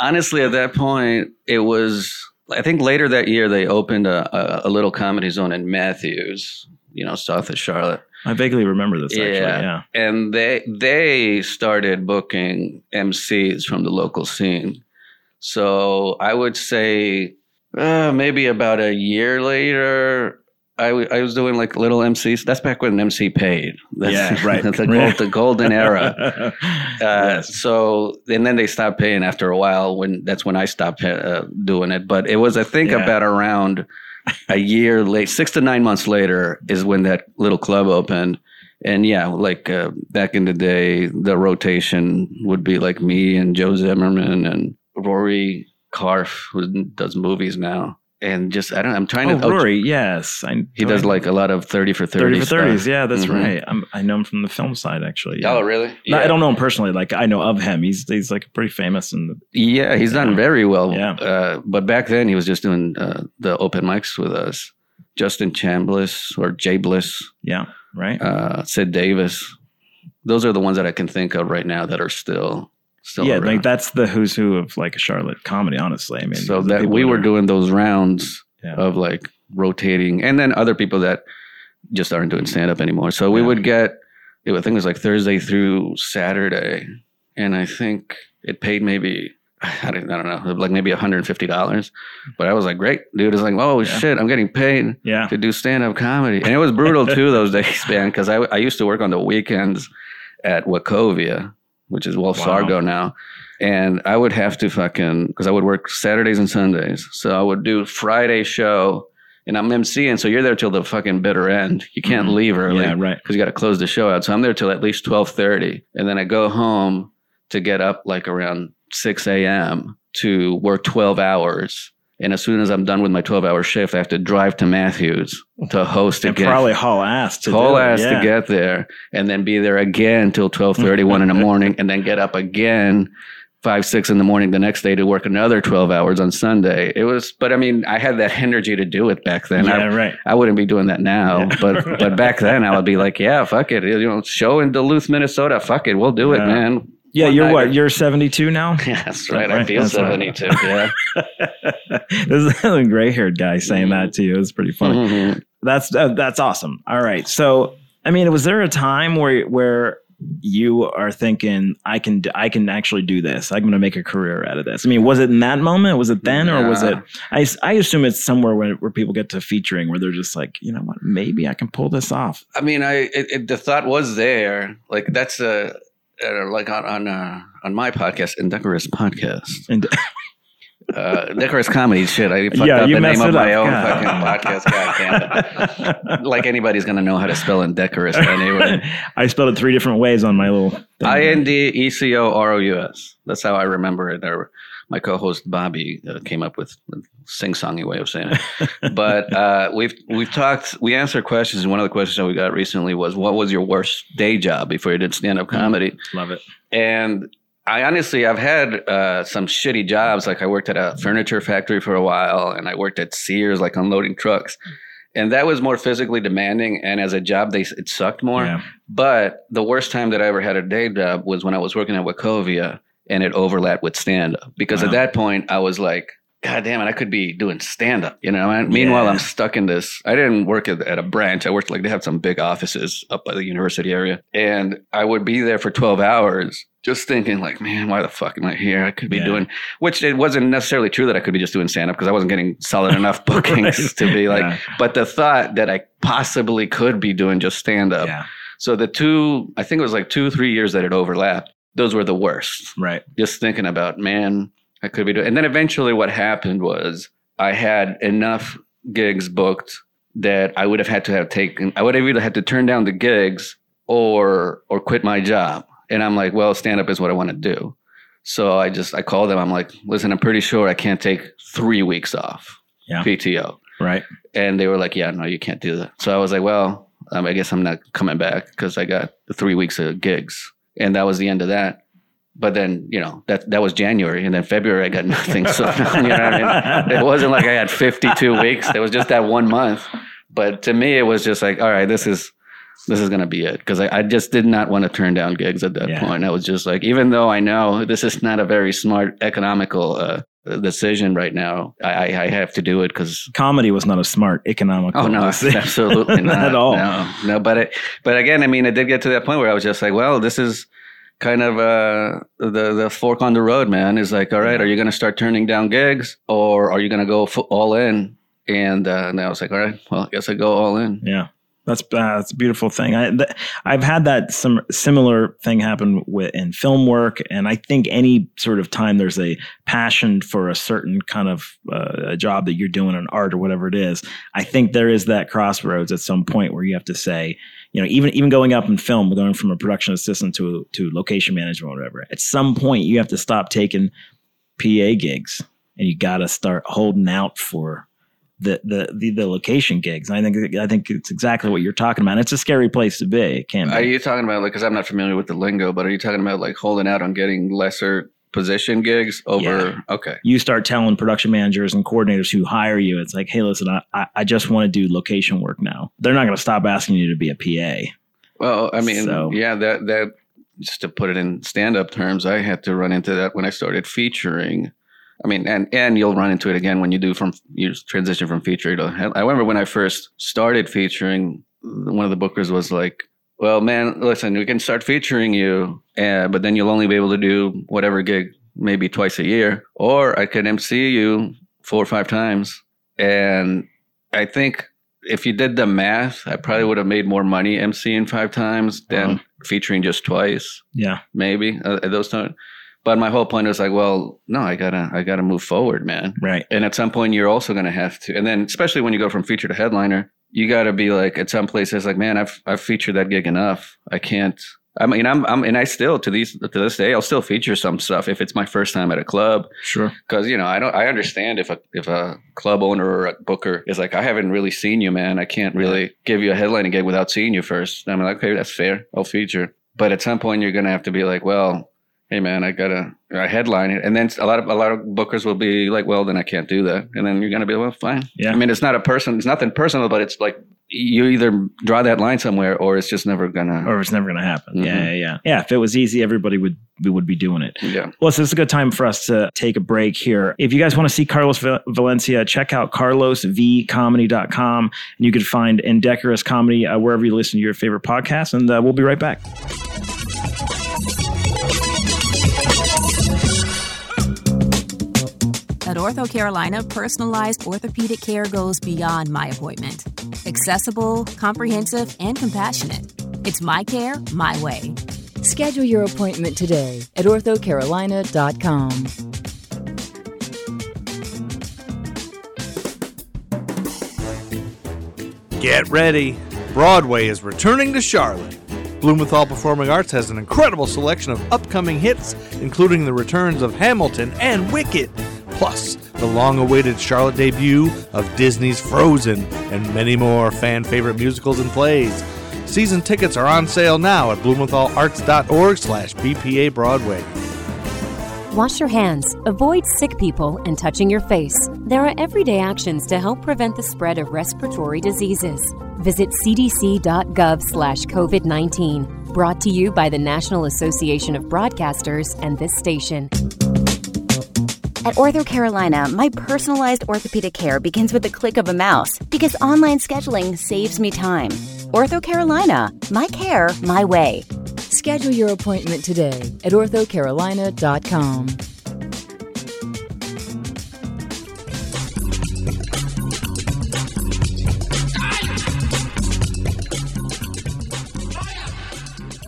honestly at that point it was i think later that year they opened a, a, a little comedy zone in matthews you know south of charlotte I vaguely remember this. Actually, Yeah. yeah. and they they started booking mcs from the local scene so i would say uh, maybe about a year later I, w- I was doing like little MCs. That's back when MC paid. That's, Yeah, [LAUGHS] right. That's the, gold, the golden era. [LAUGHS] Uh, Yes. So and then they stopped paying after a while. When that's when I stopped uh, doing it. But it was I think Yeah. about around a year late, six to nine months later, is when that little club opened. And yeah, like uh, back in the day, the rotation would be like me and Joe Zimmerman and Rory Karpf, who does movies now. And just I don't know. I'm trying Oh, to. Rory, yes, I, he does like a lot of thirty for thirty. 30 for stuff. thirties. Yeah, that's Mhm. right. I'm, I know him from the film side, actually. Yeah. Oh, really? No, I don't know him personally. Like I know of him. He's he's like pretty famous and Yeah, he's done Yeah. very well. Yeah. Uh, but back then, he was just doing uh, the open mics with us. Justin Chambliss or Jay Bliss, yeah, right. uh, Sid Davis. Those are the ones that I can think of right now that are still still yeah, around. like that's the who's who of like a Charlotte comedy. Honestly, I mean, so that we were are- doing those rounds Yeah. of like rotating, and then other people that just aren't doing stand up anymore. So we Yeah. would get, I think it was like Thursday through Saturday, and I think it paid maybe. [SIGHS] I don't, I don't know, like maybe $150. But I was like, great, dude. It's like, oh Yeah. shit, I'm getting paid yeah, to do stand up comedy. And it was brutal too those days, man, because I, I used to work on the weekends at Wachovia, which is Wells Wow. Fargo now. And I would have to fucking, because I would work Saturdays and Sundays. So I would do Friday show and I'm emceeing. So you're there till the fucking bitter end. You can't Mhm. leave early yeah, right. because you got to close the show out. So I'm there till at least 1230. And then I go home to get up like around 6 a.m. to work 12 hours. And as soon as I'm done with my 12 hour shift, I have to drive to Matthews to host And again. probably haul ass to Haul ass yeah. to get there and then be there again till 1231 in the [LAUGHS] morning and then get up again five, six in the morning the next day to work another 12 hours on Sunday. It was, but I mean, I had that energy to do it back then. I, yeah, right. I wouldn't be doing that now, Yeah. [LAUGHS] but but back then I would be like, yeah, fuck it, you know, show in Duluth, Minnesota, fuck it, we'll do it, Yeah. man. Yeah, you're what? You're 72 now. [LAUGHS] Yeah, that's right. I feel that's right. seventy-two. Yeah, [LAUGHS] this is a gray-haired guy saying that to you. It's pretty funny. Mhm. That's uh, that's awesome. All right. So, I mean, was there a time where where you are thinking I can I can actually do this? I'm going to make a career out of this. I mean, was it in that moment? Was it then, or was it? I, I assume it's somewhere where where people get to featuring where they're just like, you know what, maybe I can pull this off. I mean, I it, it, the thought was there. Like that's a uh, like on on uh, on my podcast, Indecorous Podcast, And [LAUGHS] uh, Decorous Comedy. Shit, I fucked Yeah, up you the name of it my up. own God. fucking podcast. God damn it! [LAUGHS] Like anybody's gonna know how to spell indecorous anyway. [LAUGHS] I spelled it three different ways on my little. I N D E C O R O U S. That's how I remember it. Or my co-host Bobby uh, came up with a sing-songy way of saying it. [LAUGHS] but uh, we've we've talked. We answered questions, and one of the questions that we got recently was, "What was your worst day job before you did stand-up comedy?" Love it. And I honestly, I've had uh, some shitty jobs. Like I worked at a furniture factory for a while, and I worked at Sears, like unloading trucks. And that was more physically demanding. And as a job, they it sucked more. Yeah. But the worst time that I ever had a day job was when I was working at Wachovia and it overlapped with stand up. Because Wow. at that point, I was like, God damn it, I could be doing stand up. You know, and meanwhile, Yeah. I'm stuck in this. I didn't work at, at a branch. I worked like they have some big offices up by the university area. And I would be there for 12 hours just thinking, like, man, why the fuck am I here? I could be Yeah. doing, which it wasn't necessarily true that I could be just doing stand up because I wasn't getting solid enough [LAUGHS] bookings Right. to be like, Yeah. but the thought that I possibly could be doing just stand up. yeah. So the two, I think it was like two, three years that it overlapped. Those were the worst. Right. Just thinking about, man, I could be doing. And then eventually, what happened was I had enough gigs booked that I would have had to have taken. I would have either had to turn down the gigs or or quit my job. And I'm like, well, stand up is what I want to do. So I just I called them. I'm like, listen, I'm pretty sure I can't take three weeks off Yeah. PTO. Right. And they were like, yeah, no, you can't do that. So I was like, well, um, I guess I'm not coming back because I got three weeks of gigs. And that was the end of that. But then, you know, that that was January. And then February, I got nothing. So, [LAUGHS] you know what I mean? It wasn't like I had 52 weeks. It was just that one month. But to me, it was just like, all right, this is this is gonna be it because I, I just did not want to turn down gigs at that Yeah. point. I was just like, even though I know this is not a very smart economical uh, decision right now, I, I, have to do it because Comedy was not a smart economical. Oh no, decision. [LAUGHS] absolutely [LAUGHS] not at all. No, no, but it, but again, I mean, it did get to that point where I was just like, well, this is kind of uh, the the fork on the road, man. Is like, all right, are you going to start turning down gigs, or are you going to go all in? And, uh, and I was like, all right, well, I guess I go all in. Yeah. That's uh, that's a beautiful thing. I th- I've had that some similar thing happen with in film work, and I think any sort of time there's a passion for a certain kind of uh, a job that you're doing in art or whatever it is, I think there is that crossroads at some point where you have to say, you know, even even going up in film, going from a production assistant to to location management or whatever. At some point, you have to stop taking PA gigs, and you got to start holding out for the, the the the location gigs. And I think I think it's exactly what you're talking about. It's a scary place to be. It can Are you talking about like? Because I'm not familiar with the lingo, but are you talking about like holding out on getting lesser position gigs over? Okay. you start telling production managers and coordinators who hire you, it's like, hey, listen, I, I- just want to do location work now. They're not going to stop asking you to be a PA. Well, I mean, So- yeah, that that just to put it in stand-up terms, I had to run into that when I started featuring. I mean, and and you'll run into it again when you do from you transition from feature to. I remember when I first started featuring, one of the bookers was like, "Well, man, listen, we can start featuring you, uh, but then you'll only be able to do whatever gig maybe twice a year, or I could MC you four or five times." And I think if you did the math, I probably would have made more money MCing five times than Uh-huh. featuring just twice, Yeah. maybe uh, at those times. But my whole point was like, well, no, I gotta, I gotta move forward, man. Right. And at some point, you're also gonna have to, and then especially when you go from feature to headliner, you gotta be like, at some places, like, man, I've, I've featured that gig enough. I can't. I mean, I'm, I'm, and I still to these to this day, I'll still feature some stuff if it's my first time at a club Sure. because you know I don't I understand if a if a club owner or a booker is like I haven't really seen you man I can't really give you a headlining gig without seeing you first I'm like okay that's fair I'll feature but at some point you're gonna have to be like well hey man I gotta I headline it and then a lot of a lot of bookers will be like well then I can't do that and then you're gonna be well fine Yeah. I mean it's not a person it's nothing personal but it's like you either draw that line somewhere or it's just never gonna Or it's never going to happen. Mhm. Yeah, yeah, yeah. Yeah. If it was easy, everybody would we would be doing it. yeah Well, so this is a good time for us to take a break here. If you guys want to see Carlos Val- Valencia, check out carlosvcomedy.com and you can find Indecorous Comedy uh, wherever you listen to your favorite podcast. And uh, we'll be right back. At OrthoCarolina, personalized orthopedic care goes beyond my appointment. Accessible, comprehensive, and compassionate. It's my care, my way. Schedule your appointment today at orthocarolina.com. Get ready. Broadway is returning to Charlotte. Blumenthal Performing Arts has an incredible selection of upcoming hits, including the returns of Hamilton and Wicked, plus the long awaited Charlotte debut of Disney's Frozen, and many more fan favorite musicals and plays. Season tickets are on sale now at blumenthalarts.org slash BPA Broadway. Wash your hands, avoid sick people, and touching your face. There are everyday actions to help prevent the spread of respiratory diseases. Visit cdc.gov slash COVID 19. Brought to you by the National Association of Broadcasters and this station. At OrthoCarolina, my personalized orthopedic care begins with the click of a mouse because online scheduling saves me time. OrthoCarolina, my care, my way. Schedule your appointment today at orthocarolina.com.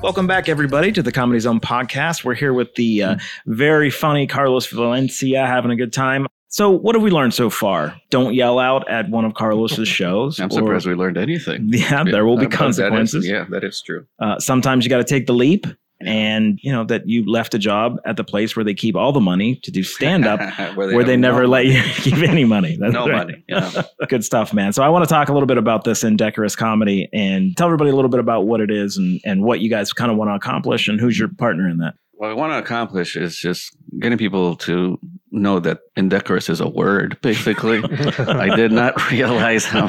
Welcome back, everybody, to the Comedy Zone podcast. We're here with the uh, very funny Carlos Valencia having a good time. So, what have we learned so far? Don't yell out at one of Carlos's shows. [LAUGHS] I'm or- surprised we learned anything [LAUGHS] Yeah, there will be but that is- consequences. yeah that is true Uh, sometimes you got to take the leap, and you know that you left a job at the place where they keep all the money to do stand up, [LAUGHS] where they, have never let you [LAUGHS] keep any money. That's no right. money yeah. [LAUGHS] Good stuff, man. So I want to talk a little bit about this indecorous comedy and tell everybody a little bit about what it is and, and what you guys kind of want to accomplish and who's your partner in that. What I want to accomplish is just getting people to know that indecorous is a word. [LAUGHS] Basically, I did not [LAUGHS] realize how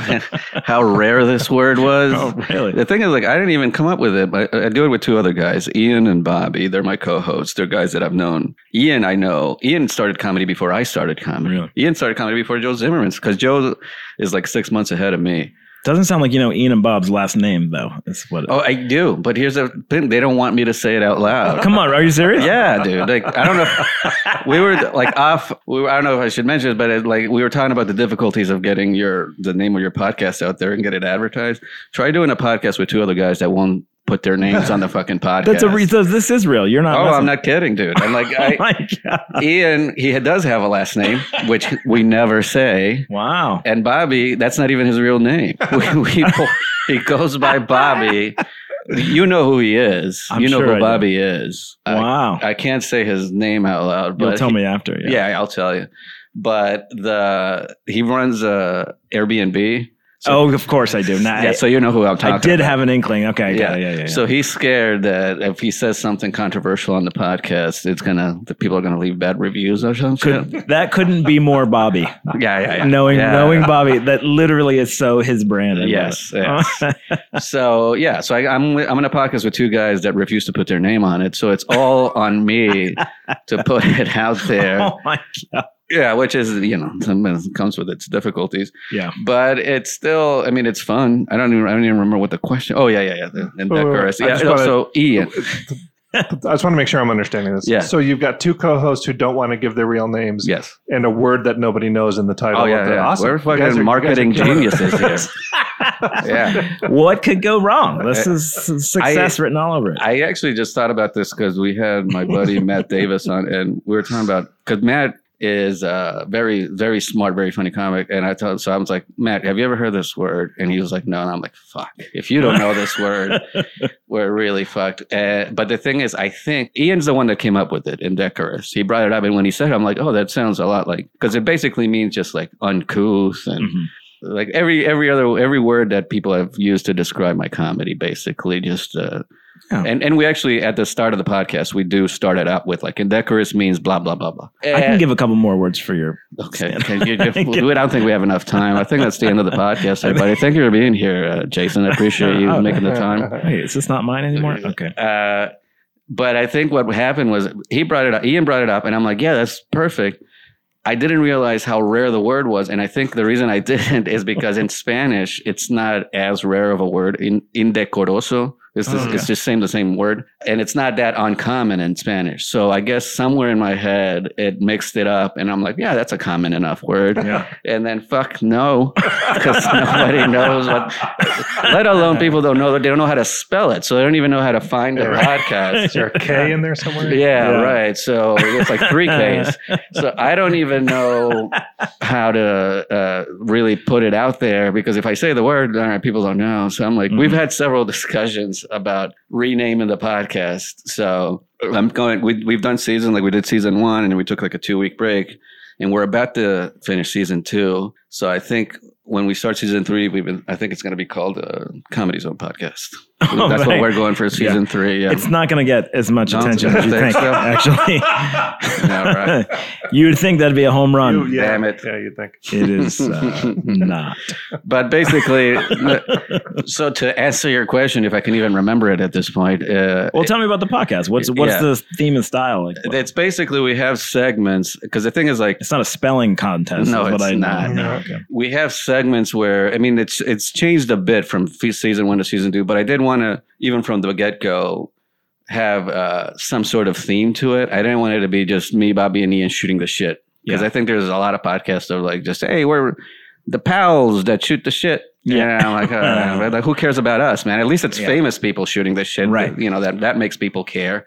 how rare this word was. Oh, really? The thing is, like, I didn't even come up with it, but I do it with two other guys, Ian and Bobby. They're my co-hosts. They're guys that I've known. Ian, I know. Ian started comedy before I started comedy. Really? Ian started comedy before Joe Zimmerman's because Joe is like six months ahead of me. Doesn't sound like you know Ian and Bob's last name though. That's what. Oh, I do, but here's the thing: they don't want me to say it out loud. come on, are you serious? Yeah, dude. Like I don't know. If, [LAUGHS] we were like off. We were, I don't know if I should mention it, but it, like we were talking about the difficulties of getting your the name of your podcast out there and get it advertised. Try doing a podcast with two other guys that won't put their names on the fucking podcast. [LAUGHS] That's a reason. This is real. You're not. Oh, messing- I'm not kidding, dude. I'm like [LAUGHS] Oh I, my god! Ian. He does have a last name, which we never say. Wow. And Bobby, that's not even his real name. [LAUGHS] We, we, he goes by Bobby. You know who he is. I'm you know sure I who do. Bobby is. Wow. I can't say his name out loud, but You'll tell he- me after. yeah. I'll tell you. but the he runs a Airbnb. So, oh, of course I do. Now, yeah, so you know who I'm talking. About. I did about. have an inkling. Okay, got it. yeah, yeah, yeah. So he's scared that if he says something controversial on the podcast, it's gonna the people are gonna leave bad reviews or something. Could, that couldn't be more Bobby. [LAUGHS] yeah, yeah, yeah. Knowing Yeah. knowing Bobby, that literally is so his brand. I Yes, yes. [LAUGHS] so yeah, so I, I'm I'm in a podcast with two guys that refuse to put their name on it. So it's all on me to put it out there. [LAUGHS] oh my god. Yeah, which is you know sometimes comes with its difficulties, Yeah. but it's still. I mean, it's fun. I don't even I don't even remember what the question. Oh yeah, yeah, yeah. The, oh, and Wait, wait, decorous. Yeah. wanna- so Ian. [LAUGHS] I just want to make sure I'm understanding this. Yeah. So you've got two co-hosts who don't want to give their real names Yes. and a word that nobody knows in the title. Oh yeah, of the, yeah. Awesome. We're You are- fucking marketing guys are killing it. geniuses here. [LAUGHS] yeah. What could go wrong? This uh, is success I- written all over it. I actually just thought about this because we had my buddy Matt Davis on, and we were talking about because Matt is a very, very smart, very funny comic. And I told, so I was like, Matt, have you ever heard this word? And he was like, No. And I'm like, Fuck, if you don't know this word, [LAUGHS] we're really fucked. Uh, but the thing is, I think Ian's the one that came up with it in Decorous. He brought it up, and when he said, it, I'm like, Oh, that sounds a lot like because it basically means just like uncouth and. Mhm. Like every every other every word that people have used to describe my comedy, basically just uh, Yeah. and and we actually at the start of the podcast we do start it out with like indecorous means blah blah blah blah. I can give a couple more words for your. Okay, okay. You, [LAUGHS] you, we don't think we have enough time. I think that's the end of the podcast, [LAUGHS] everybody. Thank you for being here, uh, Jason. I appreciate you [LAUGHS] Oh. making the time. Wait, is this not mine anymore? Okay. Uh, but I think what happened was he brought it up. Ian brought it up, and I'm like, yeah, that's perfect. I didn't realize how rare the word was, and I think the reason I didn't is because in Spanish it's not as rare of a word. In indecoroso, it's, Oh, okay. it's just same the same word, and it's not that uncommon in Spanish. So I guess somewhere in my head it mixed it up, and I'm like, yeah, that's a common enough word. Yeah. And then fuck no, because [LAUGHS] nobody knows what. Let alone people don't know they don't know how to spell it, so they don't even know how to find the podcast. Is there a K in there somewhere? Yeah, Yeah. right. So it's like three Ks. So I don't even know how to uh, really put it out there because if I say the word, all right, people don't know. So I'm like, we've had several discussions about renaming the podcast. So I'm going. We, we've done season like we did season one, and we took like a two week break, and we're about to finish season two. So I think. When we start season three, we've been. I think it's going to be called uh, Comedy Zone Podcast. [LAUGHS] Oh, That's what we're going for season three. Yeah. It's not going to get as much Don't attention as you think think, so? actually. [LAUGHS] Yeah, right. [LAUGHS] you would think that'd be a home run. You- yeah, Damn it. Yeah, you think. It is uh, not. But basically, so to answer your question, if I can even remember it at this point, uh, Well, tell me about the podcast. What's what's Yeah. the theme and style? Like, it's basically we have segments because the thing is like it's not a spelling contest. No, is what it's I know. not. No, okay. we have segments where I mean it's it's changed a bit from season one to season two, but I did want to even from the get go have uh, some sort of theme to it. I didn't want it to be just me, Bobby, and Ian shooting the shit because Yeah. I think there's a lot of podcasts that are like just hey we're the pals that shoot the shit. Yeah. Yeah, I'm like, uh, [LAUGHS] like, who cares about us, man? At least it's Yeah. famous people shooting the shit, Right. You know that that makes people care,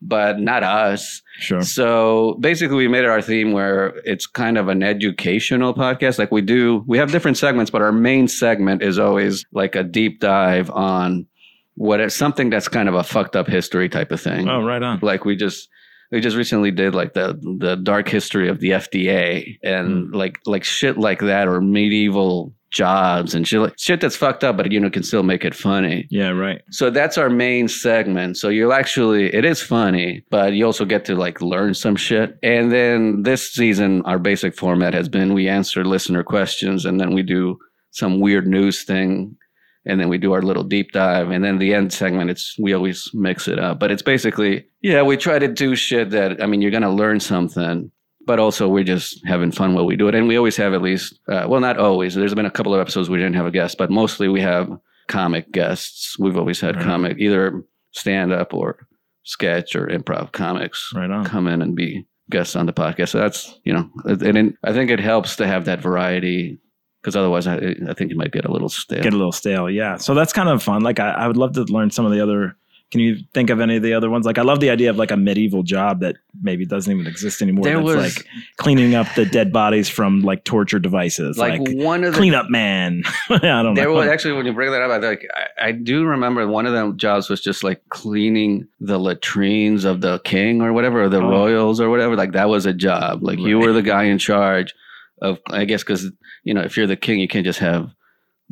but not us. Sure. So basically, we made it our theme where it's kind of an educational podcast. Like we do, we have different segments, but our main segment is always like a deep dive on what is something that's kind of a fucked up history type of thing. Oh, right on. Like we just we just recently did like the the dark history of the FDA and Hmm. like like shit like that or medieval jobs and shit like, shit that's fucked up, but you know can still make it funny. Yeah, right. So that's our main segment. So you'll actually, it is funny, but you also get to like learn some shit. And then this season, our basic format has been we answer listener questions and then we do some weird news thing. And then we do our little deep dive. And then the end segment, it's, we always mix it up. But it's basically, yeah, we try to do shit that, I mean, you're going to learn something. But also, we're just having fun while we do it. And we always have at least, uh, well, not always. There's been a couple of episodes we didn't have a guest, but mostly we have comic guests. We've always had Right. comic, either stand up or sketch or improv comics Right on. come in and be guests on the podcast. So that's, you know, and it, I think it helps to have that variety because otherwise I, I think you might get a little stale. Get a little stale. Yeah. So that's kind of fun. Like I, I would love to learn some of the other Can you think of any of the other ones? Like I love the idea of like a medieval job that maybe doesn't even exist anymore. There that's was- like cleaning up the dead bodies from like torture devices. Like, Like, one of the cleanup man. [LAUGHS] I don't There know. was actually when you bring that up, I like I, I do remember one of them jobs was just like cleaning the latrines of the king or whatever, or the Oh. royals or whatever. Like that was a job. Like you were the guy in charge of. I guess because you know if you're the king, you can't just have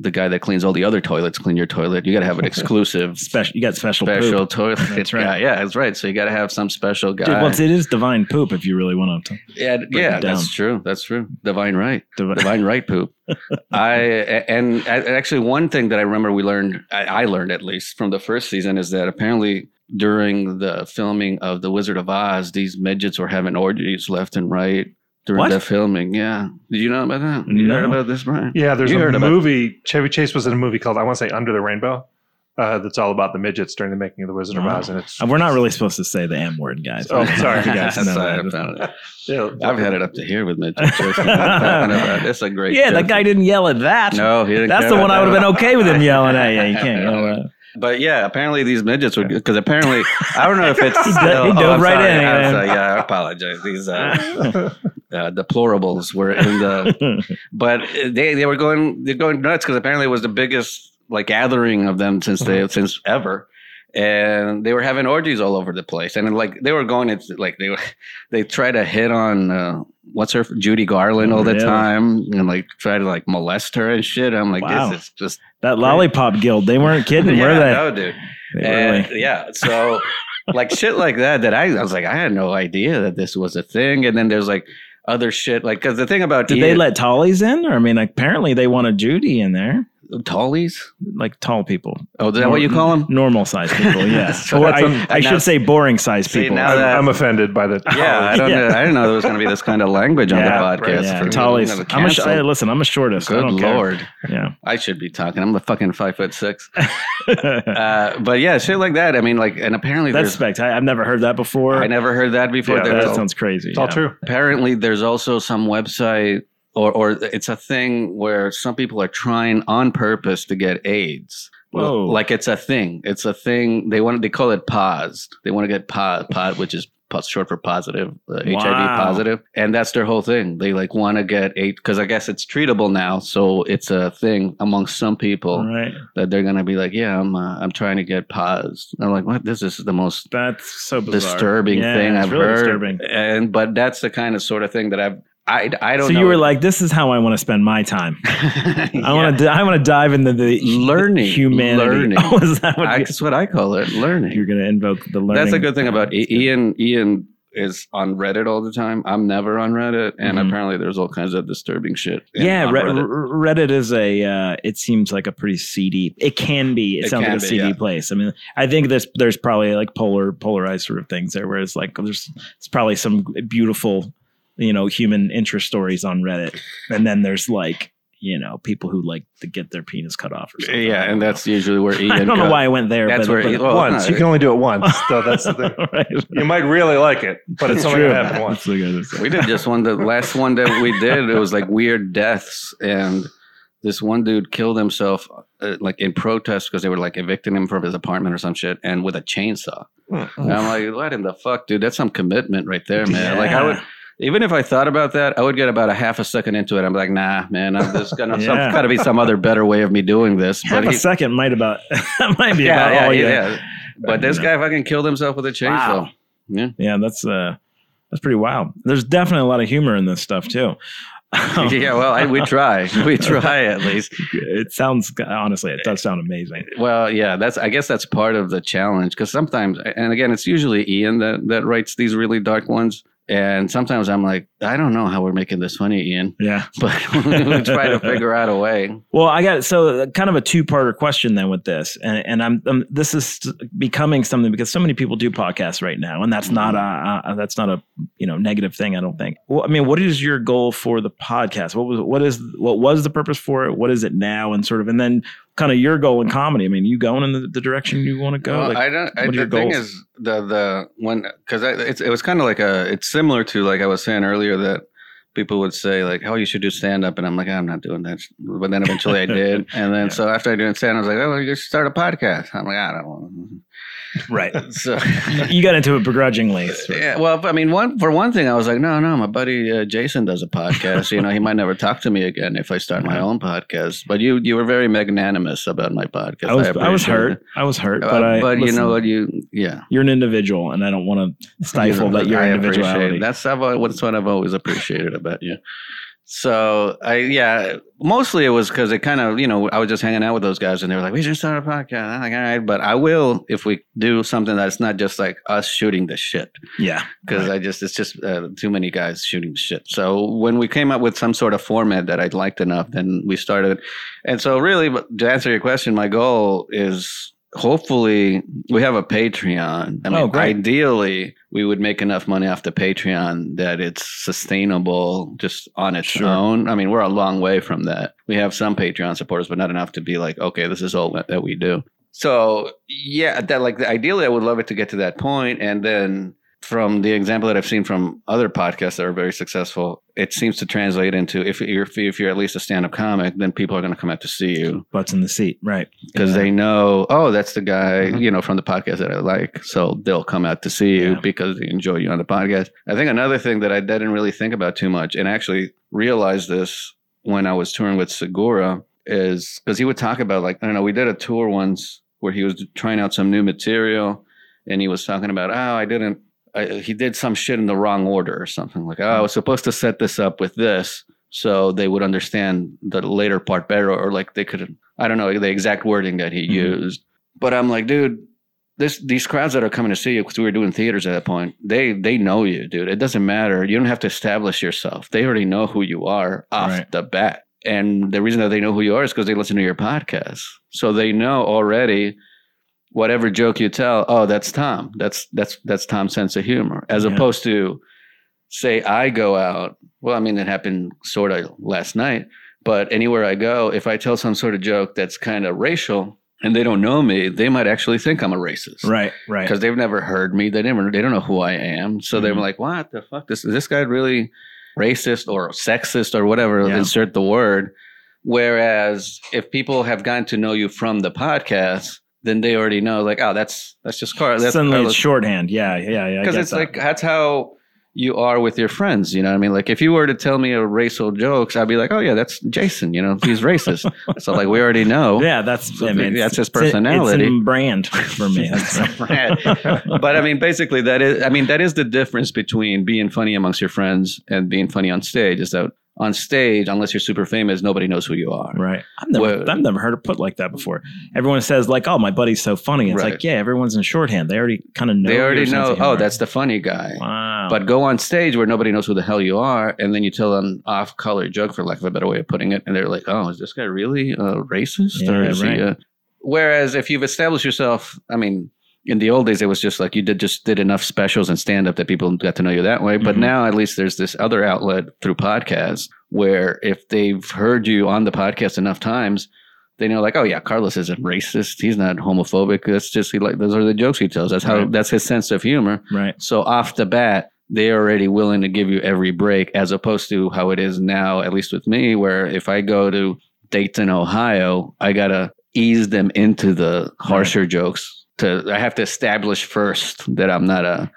the guy that cleans all the other toilets clean your toilet. You got to have an [LAUGHS] exclusive special. You got special. special poop. toilet. That's right. Yeah, yeah, that's right. So you got to have some special guy. Dude, well, it is divine poop if you really want to. Yeah, yeah, that's true. That's true. Divine right. Divi- Divine right poop. [LAUGHS] I and I- actually one thing that I remember we learned, I, I learned at least from the first season, is that apparently during the filming of The Wizard of Oz, these midgets were having orgies left and right during What? the filming. Yeah, did you know about that? You No. heard about this, Brian? Yeah, there's You a heard about- movie. Chevy Chase was in a movie called I want to say Under the Rainbow. Uh, that's all about the midgets during the making of the Wizard of Oh. Oz, and it's Uh, We're not really supposed to say the M word, guys. Oh, sorry. You [LAUGHS] guys know [LAUGHS] Sorry, that. I found it. I've had it up to here with midgets. [LAUGHS] That's a great. Yeah, that guy didn't yell at that. No, he didn't. That's care the one I would have been okay with him yelling at. Yeah, you can't yell at. But yeah, apparently these midgets were because apparently I don't know if it's [LAUGHS] He dove- he oh, dove I'm right sorry, in, man. sorry, yeah, I apologize. These uh, [LAUGHS] uh, deplorables were in the, [LAUGHS] but they they were going they're going nuts because apparently it was the biggest like gathering of them since they since ever. And they were having orgies all over the place, and like they were going, it's like they were, they try to hit on uh, what's her Judy Garland all the Really? time, and like try to like molest her and shit. I'm like, Wow. this is just that lollipop guild, they weren't kidding, [LAUGHS] were they? no, dude. They And, really- yeah, so like shit like that. That I, I was like, I had no idea that this was a thing. And then there's like other shit, like because the thing about Did they let tallies in? Or I mean, apparently they wanted Judy in there, tallies? like tall people, Oh, is that what you call them? normal sized people. Yeah, [LAUGHS] So or that's I, a- I now- should say boring sized See, people. now I'm, that- I'm offended by the. Yeah, I don't Yeah. know. I didn't know there was going to be this kind of language on Yeah, the right, podcast. yeah, for- tallies. gonna I'm a sh- cancel. hey, listen. I'm a shortest. I Good don't care. lord, Yeah. I should be talking. I'm a fucking five foot six. [LAUGHS] Uh, but yeah, shit like that. I mean, like, and apparently That's there's. spect. I, I've never heard that before. I never heard that before. Yeah, that a- sounds crazy. It's all true. apparently there's also some website or or it's a thing where some people are trying on purpose to get AIDS. Whoa. Like it's a thing. It's a thing. They want they call it pozzed. They want to get pod, pod which is short for positive, uh, Wow. HIV positive, and that's their whole thing. They like want to get AIDS because I guess it's treatable now, so it's a thing among some people right. that they're gonna be like, yeah, I'm uh, I'm trying to get pozzed. I'm like, what? This is the most That's so bizarre. disturbing Yeah, thing I've really heard. disturbing. And but that's the kind of sort of thing that I've I I don't know. So you were like, "This is how I want to spend my time. [LAUGHS] I want to. I want to dive into the Learning. humanity. Learning. [LAUGHS] Oh, is that what that's what I call it, learning. you're going to invoke the learning? That's a good thing about Ian. Ian is on Reddit all the time. I'm never on Reddit, and Mhm. apparently there's all kinds of disturbing shit. in- Yeah, Re- Reddit. Reddit is a. Uh, it seems like a pretty seedy. It can be. It, It sounds like a seedy yeah. place. I mean, I think there's there's probably like polar polarized sort of things there, where it's like there's it's probably some beautiful, you know, human interest stories on Reddit, and then there's like you know people who like to get their penis cut off or something. yeah, and that's usually where [LAUGHS] Ian. I don't know why I went there. That's but, where but- well, once. You can only do it once. [LAUGHS] So that's the thing. right. You might really like it, but it's, only true. going to happen once. That's the good thing. We did just one. The last one that we did, it was like weird deaths, and this one dude killed himself uh, like in protest because they were like evicting him from his apartment or some shit, and with a chainsaw. And I'm like, what in the fuck, dude? That's some commitment right there, man. Like I would. Yeah. Even if I thought about that, I would get about a half a second into it. I'm like, nah, man, I'm just gonna some Yeah. got to be some other better way of me doing this. Half a he- second might about [LAUGHS] might be yeah, about yeah, all you. yeah. But this guy fucking killed himself with a chainsaw. Wow. Yeah. Yeah, that's uh that's pretty wild. There's definitely a lot of humor in this stuff too. [LAUGHS] yeah, well, I, we [LAUGHS] try, we try at least. it sounds honestly, it does sound amazing. Well, yeah, that's I guess that's part of the challenge because sometimes, and again, it's usually Ian that that writes these really dark ones, and sometimes I'm like, I don't know how we're making this funny, Ian, Yeah. [LAUGHS] but [LAUGHS] we try to figure out a way. Well, I got so uh, kind of a two-parter question then with this, and and I'm um, this is becoming something because so many people do podcasts right now, and that's not a, a that's not a you know negative thing. I don't think. Well, I mean, what is your goal for the podcast? What was what is what was the purpose for it? What is it now? And sort of, and then kind of your goal in comedy. I mean, you going in the, the direction you want to go? Well, Like, I don't. I, the thing is the the when because it's it was kind of like a it's similar to like I was saying earlier that people would say like oh you should do stand up and I'm like I'm not doing that but then eventually I [LAUGHS] did and then so after I did stand up I was like oh you should start a podcast I'm like I don't want Right. [LAUGHS] So you got into it begrudgingly. so- [LAUGHS] yeah, well, I mean, one for one thing, I was like, no, no, my buddy uh, Jason does a podcast. you know, he might never talk to me again if I start my own podcast. But you, you were very magnanimous about my podcast. I was I, was hurt. it. I was hurt, Uh, but I but you know what? You, yeah. you're an individual, and I don't want to stifle You know, that your I individuality. it. That's I've, that's what I've always appreciated about you. So I yeah, mostly it was because it kind of you know I was just hanging out with those guys and they were like we should start a podcast. I'm like all right, but I will if we do something that's not just like us shooting the shit yeah, because I just it's just uh, too many guys shooting the shit. So when we came up with some sort of format that I liked enough, then we started. And so really, to answer your question, my goal is hopefully we have a Patreon. I oh, mean, Oh, great. ideally we would make enough money off the Patreon that it's sustainable just on its Sure. own. I mean, we're a long way from that. We have some Patreon supporters, but not enough to be like, okay, this is all that, that we do. So yeah, that like ideally, I would love it to get to that point, and then from the example that I've seen from other podcasts that are very successful, it seems to translate into if you're if you're at least a stand up comic, then people are going to come out to see you butts in the seat. Right. because Yeah. they know, oh, that's the guy, Mhm. you know, from the podcast that I like. So they'll come out to see you Yeah. because they enjoy you on the podcast. I think another thing that I didn't really think about too much, and I actually realized this when I was touring with Segura, is because he would talk about like I don't know, we did a tour once where he was trying out some new material, and he was talking about, oh, I didn't. I, he did some shit in the wrong order or something like, oh, I was supposed to set this up with this so they would understand the later part better, or like they could, I don't know, the exact wording that he Mhm. used. But I'm like, dude, this these crowds that are coming to see you because we were doing theaters at that point, they they know you, dude. It doesn't matter. You don't have to establish yourself. They already know who you are off Right. the bat. And the reason that they know who you are is because they listen to your podcast. So they know already whatever joke you tell, oh, that's Tom. That's that's that's Tom's sense of humor. As Yeah. opposed to say I go out. Well, I mean, it happened sort of last night, but anywhere I go, if I tell some sort of joke that's kind of racial and they don't know me, they might actually think I'm a racist. Right. Right. Because they've never heard me. They never they don't know who I am. So they're Mhm. like, what the fuck? This is this guy really racist or sexist or whatever, Yeah. insert the word. Whereas if people have gotten to know you from the podcast, then they already know, like, oh, that's that's just Car. That's Suddenly Carlos it's shorthand. Yeah. Yeah. Yeah. Because it's that. like that's how you are with your friends. You know what I mean? Like if you were to tell me a racial jokes, I'd be like, oh yeah, that's Jason. You know, he's racist. so like we already know. Yeah, that's So I mean, that's his it's personality. It's in brand for me. [LAUGHS] That's but I mean, basically, that is. I mean, that is the difference between being funny amongst your friends and being funny on stage. Is that on stage, unless you're super famous, nobody knows who you are. right. I've never, Well- I've never heard it put like that before. Everyone says like, "Oh, my buddy's so funny." It's Right. like, yeah, everyone's in shorthand. They already kind of know. They already know. Oh, that's the funny guy. wow. But go on stage where nobody knows who the hell you are, and then you tell an off-color joke, for lack of a better way of putting it, and they're like, "Oh, is this guy really uh, racist?" or is right. he? Uh... Whereas if you've established yourself, I mean, in the old days, it was just like you did just did enough specials and stand-up that people got to know you that way. But Mhm. now, at least, there's this other outlet through podcasts where if they've heard you on the podcast enough times. They know, like, oh yeah, Carlos isn't racist. He's not homophobic. That's just he like those are the jokes he tells. That's how Right. that's his sense of humor. right. So off the bat, they're already willing to give you every break, as opposed to how it is now, at least with me, where if I go to Dayton, Ohio, I gotta ease them into the harsher jokes. To I have to establish first that I'm not a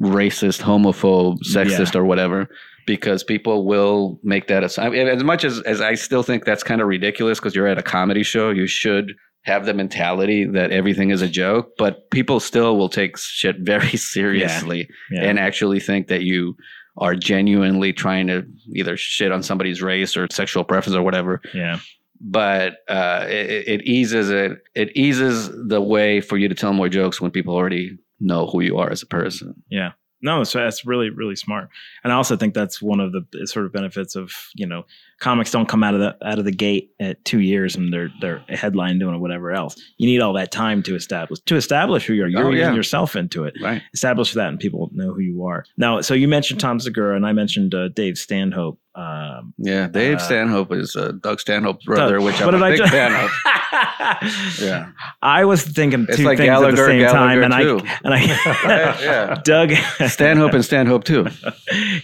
racist, homophobe, sexist, or whatever. Because people will make that as, I mean, as much as, as I still think that's kind of ridiculous because you're at a comedy show, you should have the mentality that everything is a joke, but people still will take shit very [LAUGHS] seriously Yeah. and actually think that you are genuinely trying to either shit on somebody's race or sexual preference or whatever. yeah. But uh, it, it eases it. It eases the way for you to tell more jokes when people already know who you are as a person. Yeah. No, so that's really, really smart. And I also think that's one of the sort of benefits of, you know, comics don't come out of the out of the gate at two years and they're they're a headline doing whatever else. You need all that time to establish to establish who you are. You're Oh, yeah. easing yourself into it. Right. Establish that and people know who you are. Now, so you mentioned Tom Segura and I mentioned uh, Dave Stanhope. Um, Yeah. Dave Uh, Stanhope is uh, Doug Stanhope's brother, Doug- which I'm a I big fan of. [LAUGHS] Yeah. I was thinking It's two like things Gallagher, at the same time, and Gallagher, too. I [LAUGHS] and I Right, yeah. [LAUGHS] Doug Stanhope and Stanhope too.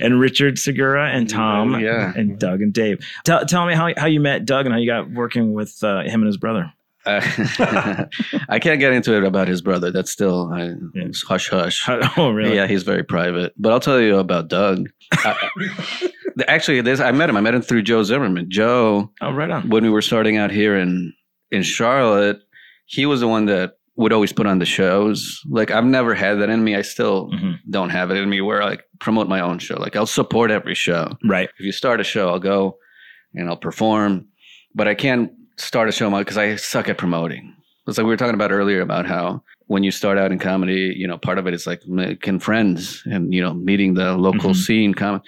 and Richard Segura and Tom Yeah. and Doug and Dave. Tell, tell me how, how you met Doug and how you got working with uh, him and his brother. Uh, [LAUGHS] I can't get into it about his brother. That's still I, Yeah. hush hush. [LAUGHS] oh, really? Yeah, he's very private. But I'll tell you about Doug. I- [LAUGHS] actually, this I met him. I met him through Joe Zimmerman. Joe, Oh, right on. when we were starting out here in in Charlotte, he was the one that would always put on the shows. Like I've never had that in me. I still Mhm. don't have it in me where I like promote my own show. Like I'll support every show. Right. If you start a show, I'll go and I'll perform. But I can't start a show because I suck at promoting. It's like we were talking about earlier about how when you start out in comedy, you know, part of it is like making friends and you know meeting the local Mhm. scene. Com-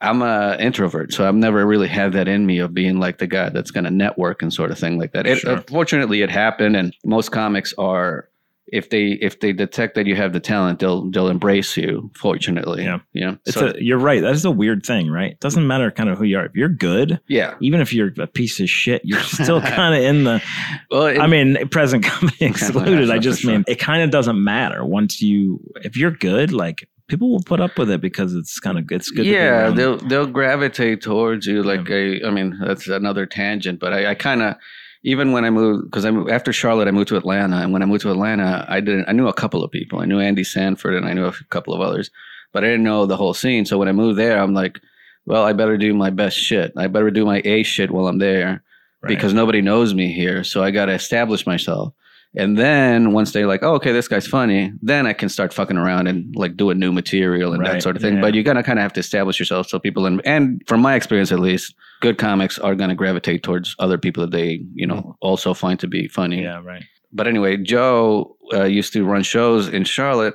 I'm a introvert, so I've never really had that in me of being like the guy that's going to network and sort of thing like that. It, Sure. Fortunately, it happened, and most comics are if they if they detect that you have the talent, they'll they'll embrace you. Fortunately, Yeah. yeah, It's So- a, you're right. That is a weird thing, right? It doesn't matter kind of who you are. If you're good, yeah. even if you're a piece of shit, you're [LAUGHS] still kind of in the. Well, it- I mean, present company [LAUGHS] excluded. I just sure. mean it kind of doesn't matter once you. If you're good, like people will put up with it because it's kind of it's good. yeah they'll they'll gravitate towards you like I, I mean that's another tangent but i, I kind of even when i moved because i moved after charlotte i moved to atlanta and when i moved to atlanta i didn't i knew a couple of people. I knew andy sanford and i knew a couple of others but i didn't know the whole scene. So when i moved there i'm like well i better do my best shit. I better do my a shit while i'm there Right. because nobody knows me here. So i got to establish myself and then once they're like, oh, okay, this guy's funny, then I can start fucking around and like do a new material and that sort of thing. yeah. But you gotta kind of have to establish yourself so people and and from my experience at least, good comics are gonna gravitate towards other people that they you know also find to be funny. yeah, right. But anyway, Joe uh, used to run shows in Charlotte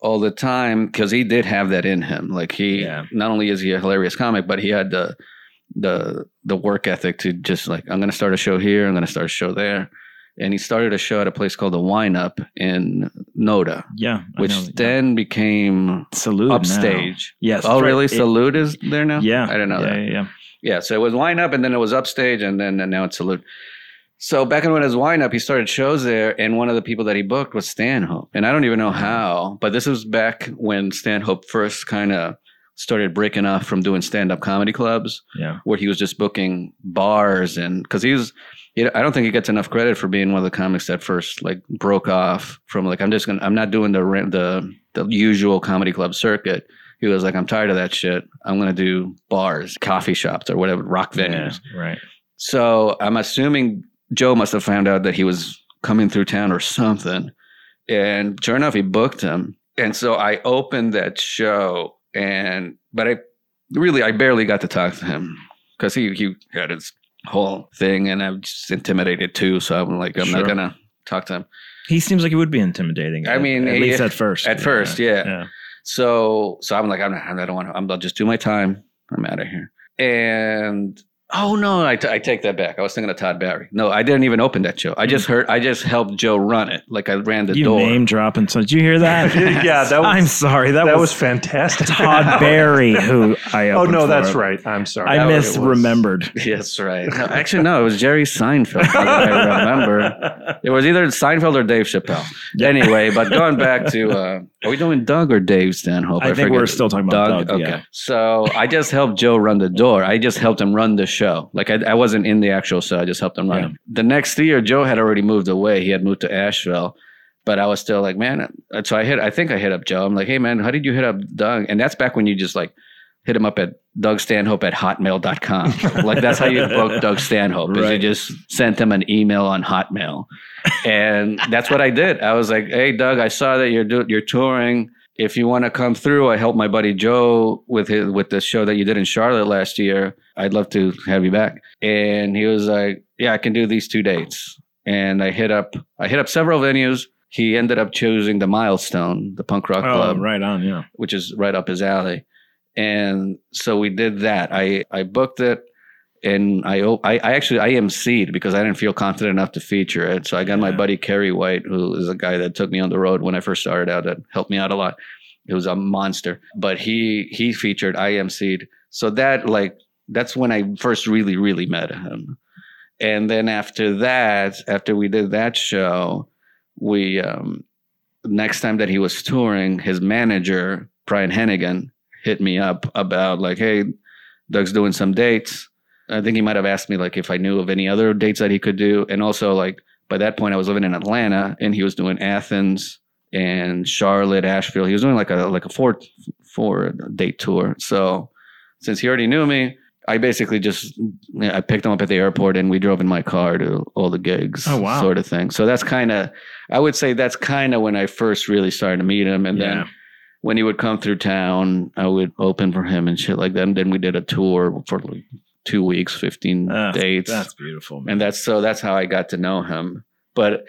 all the time because he did have that in him. Like he Yeah. not only is he a hilarious comic, but he had the the the work ethic to just like I'm going to start a show here, I'm going to start a show there, and he started a show at a place called the Wine Up in Noda, Yeah, I which know, yeah. then became salute now. upstage. Yes. Oh, right. really? It- Salute is there now? yeah, I didn't know yeah, that. Yeah, yeah. Yeah, so it was Wine Up, and then it was Upstage, and then and now it's Salute. So back in when it was Wine Up, he started shows there, and one of the people that he booked was Stanhope, and I don't even know how, but this was back when Stanhope first kind of started breaking off from doing stand-up comedy clubs, yeah. where he was just booking bars, and because he was, he, I don't think he gets enough credit for being one of the comics that first like broke off from like I'm just gonna I'm not doing the the the usual comedy club circuit. He was like, I'm tired of that shit. I'm gonna do bars, coffee shops, or whatever, rock venues. Yeah, right. So I'm assuming Joe must have found out that he was coming through town or something. And sure enough, he booked him. And so I opened that show and but I really I barely got to talk to him because he he had his whole thing and I'm just intimidated too. So I'm like, I'm Sure. not gonna talk to him. He seems like he would be intimidating. I at- mean, at least at first. at first, yeah. yeah. So so I'm like, I'm not, I don't want to. I'm, I'll just do my time. I'm out of here. And oh no, I, t- I take that back. I was thinking of Todd Barry. No, I didn't even open that show. I just heard. I just helped Joe run it. Like I ran the You door. name dropping. So did you hear that? [LAUGHS] Yeah, that was- I'm sorry. That, That, was, was fantastic. Todd Barry who I. [LAUGHS] oh opened no, for. that's right. I'm sorry. I That misremembered. [LAUGHS] Yes, right. No, actually, no, it was Jerry Seinfeld. I remember. It was either Seinfeld or Dave Chappelle. Anyway, but going back to, uh, are we doing Doug or Dave Stanhope? I think we're still talking about Doug, okay. yeah. So I just helped Joe run the door. I just helped him run the show. Like I, I wasn't in the actual show. I just helped him run Yeah. it. The next year, Joe had already moved away. He had moved to Asheville. But I was still like, man. Uh, so I hit. I think I hit up Joe. I'm like, hey man, how did you hit up Doug? And that's back when you just like hit him up at Doug Stanhope at hotmail.com. [LAUGHS] like that's how you book Doug Stanhope. Is you just sent him an email on Hotmail. And that's what I did. I was like, hey Doug, I saw that you're do- you're touring. If you want to come through, I helped my buddy Joe with his with the show that you did in Charlotte last year. I'd love to have you back. And he was like, Yeah, I can do these two dates. And I hit up I hit up several venues. He ended up choosing the Milestone, the punk rock Oh, club right on. Yeah. which is right up his alley. And so we did that. I I booked it, and I I actually I emceed because I didn't feel confident enough to feature it. So I got my buddy Kerry White, who is a guy that took me on the road when I first started out, that helped me out a lot. It was a monster, but he he featured. I emceed. So that like that's when I first really really met him. And then after that, after we did that show, we um next time that he was touring, his manager, Brian Hennigan, hit me up about like, hey, Doug's doing some dates. I think he might have asked me like if I knew of any other dates that he could do. And also like by that point I was living in Atlanta and he was doing Athens and Charlotte, Asheville. He was doing like a like a four four date tour. So since he already knew me, I basically just I picked him up at the airport and we drove in my car to all the gigs, Oh, wow. sort of thing. So that's kind of I would say that's kind of when I first really started to meet him, and Yeah. then when he would come through town, I would open for him and shit like that. And then we did a tour for like two weeks, fifteen Ah, dates, That's beautiful. Man. and that's so that's how I got to know him. But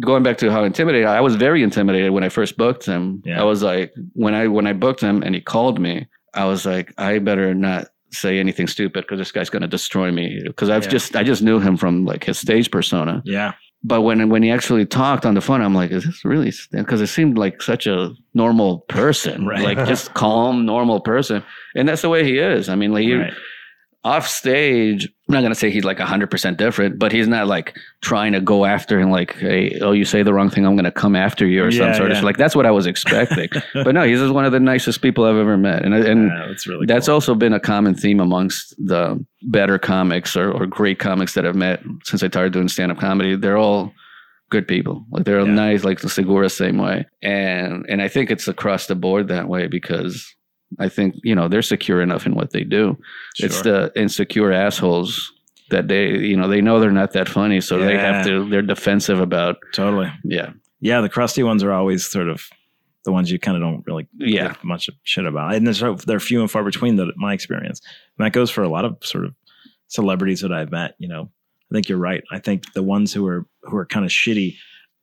going back to how intimidated, I was very intimidated when I first booked him. Yeah. I was like, when I when I booked him and he called me, I was like, I better not say anything stupid because this guy's going to destroy me. Because I've Yeah. just I just knew him from like his stage persona. yeah. But when when he actually talked on the phone, I'm like, is this really? Because it seemed like such a normal person, Right. like just [LAUGHS] calm, normal person, and that's the way he is. I mean, like he, Right. Off stage, I'm not gonna say he's like 100 percent different, but he's not like trying to go after him like, hey, oh, you say the wrong thing, I'm gonna come after you or some sort yeah. of like. That's what I was expecting, [LAUGHS] but no, he's just one of the nicest people I've ever met, and and Yeah, that's really that's cool. also been a common theme amongst the better comics or, or great comics that I've met since I started doing stand up comedy. They're all good people. Like they're all Yeah. nice, like the Segura same way. And and I think it's across the board that way because I think, you know, they're secure enough in what they do. It's the insecure assholes that they you know, they know they're not that funny, so they have to they're defensive about totally. yeah. Yeah, the crusty ones are always sort of the ones you kind of don't really Yeah. give much shit about, and there's they're few and far between. That my experience, and that goes for a lot of sort of celebrities that I've met. You know, I think you're right. I think the ones who are who are kind of shitty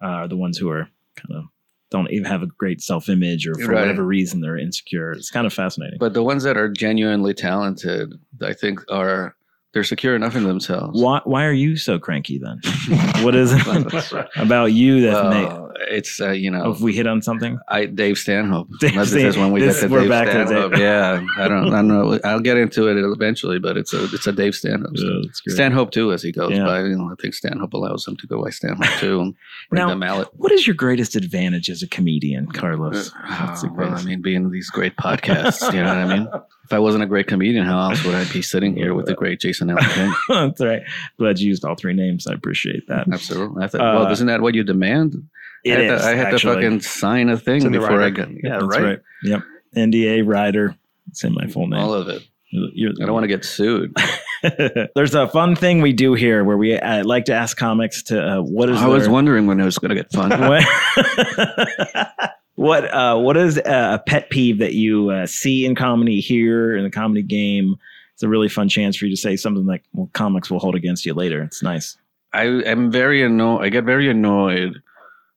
uh, are the ones who are kind of don't even have a great self image or for Right. whatever reason they're insecure. It's kind of fascinating. But the ones that are genuinely talented, I think are they're secure enough in themselves. why why are you so cranky then? [LAUGHS] what is [LAUGHS] it [LAUGHS] about you that uh, Well, it's uh, you know if we hit on something? I Dave Stanhope. [LAUGHS] Dave This Stan- when we this- get to we're Dave back Stanhope. Yeah, I don't, I don't know. I'll get into it eventually, but it's a it's a Dave Stanhope. Yeah. Stanhope too, as he goes Yeah. by. You know, I think Stanhope allows him to go by Stanhope too. and Now- the mallet. What is your greatest advantage as a comedian, Carlos? The Oh, well, I mean, being in these great podcasts, you know what I mean. If I wasn't a great comedian, how else would I be sitting here with the great Jason Allen [LAUGHS] That's right. Glad you used all three names. I appreciate that. Absolutely. I thought, Uh, well, isn't that what you demand? It I had, is, to, I had to fucking sign a thing It's in before I rider. got. Yeah, That's right. Yep. NDA rider. It's in my full name. All of it. You're- I don't want to get sued. [LAUGHS] There's a fun thing we do here where we uh, like to ask comics to uh, what is I was wondering when it was going to get fun. [LAUGHS] what [LAUGHS] what, uh, what is a pet peeve that you uh, see in comedy here in the comedy game? It's a really fun chance for you to say something like, "Well, comics will hold against you later." It's nice. I am very annoyed. I get very annoyed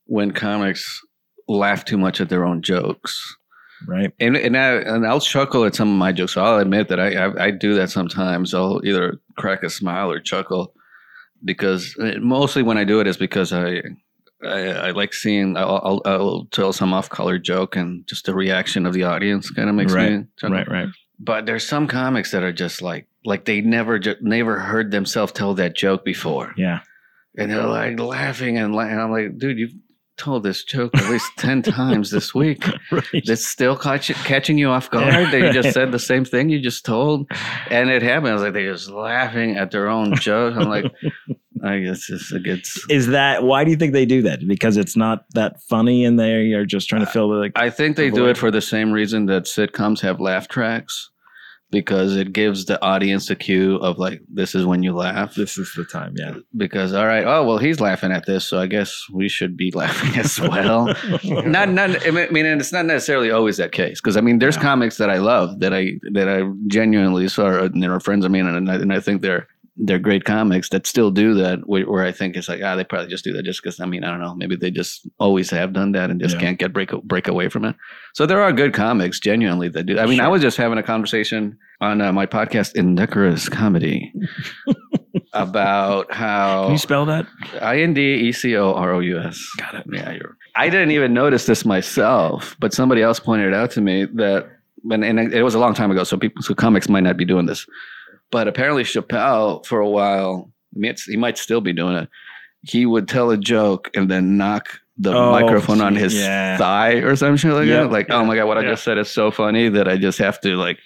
when comics laugh too much at their own jokes. Right? And and I and I'll chuckle at some of my jokes. I'll admit that I I, I do that sometimes. I'll either crack a smile or chuckle because uh, mostly when I do it is because I. I, I like seeing. I'll, I'll, I'll tell some off-color joke, and just the reaction of the audience kind of makes Right. me chuckle. Right. Right. But there's some comics that are just like, like they never, ju- never heard themselves tell that joke before, Yeah. and they're like laughing and, la- and I'm like, dude, you've told this joke at least ten [LAUGHS] times this week. Right. That's still catch- catching you off guard. That you just said the [LAUGHS] same thing you just told, and it happened. I was like, they're just laughing at their own joke. I'm like, [LAUGHS] I guess it's a good is that why do you think they do that? Because it's not that funny, and they are just trying to fill the like. I think they do it for the same reason that sitcoms have laugh tracks. Because it gives the audience a cue of like, this is when you laugh. this is the time. Yeah. because all right, oh well, he's laughing at this, so I guess we should be [LAUGHS] laughing as well. not, not. I mean, and it's not necessarily always that case because I mean, there's Yeah. comics that I love that I that I genuinely saw, and they're friends of mine, and I, and I think they're they're great comics that still do that. Where, where I think it's like, ah, they probably just do that just because. I mean, I don't know, maybe they just always have done that and just Yeah. can't get break break away from it. So there are good comics genuinely that do. I mean, I was just having a conversation on uh, my podcast, Indecorous Comedy. [LAUGHS] about how Can you spell that? I N D E C O R O U S. Got it. Yeah, you're. I didn't even notice this myself, but somebody else pointed it out to me that, and, and it was a long time ago, so people, so comics might not be doing this, but apparently Chappelle for a while, I mean, it's, he might still be doing it. He would tell a joke and then knock the Oh, microphone on his yeah. thigh or some shit like Yep. that. Like, oh my god, what I just said is so funny that I just have to like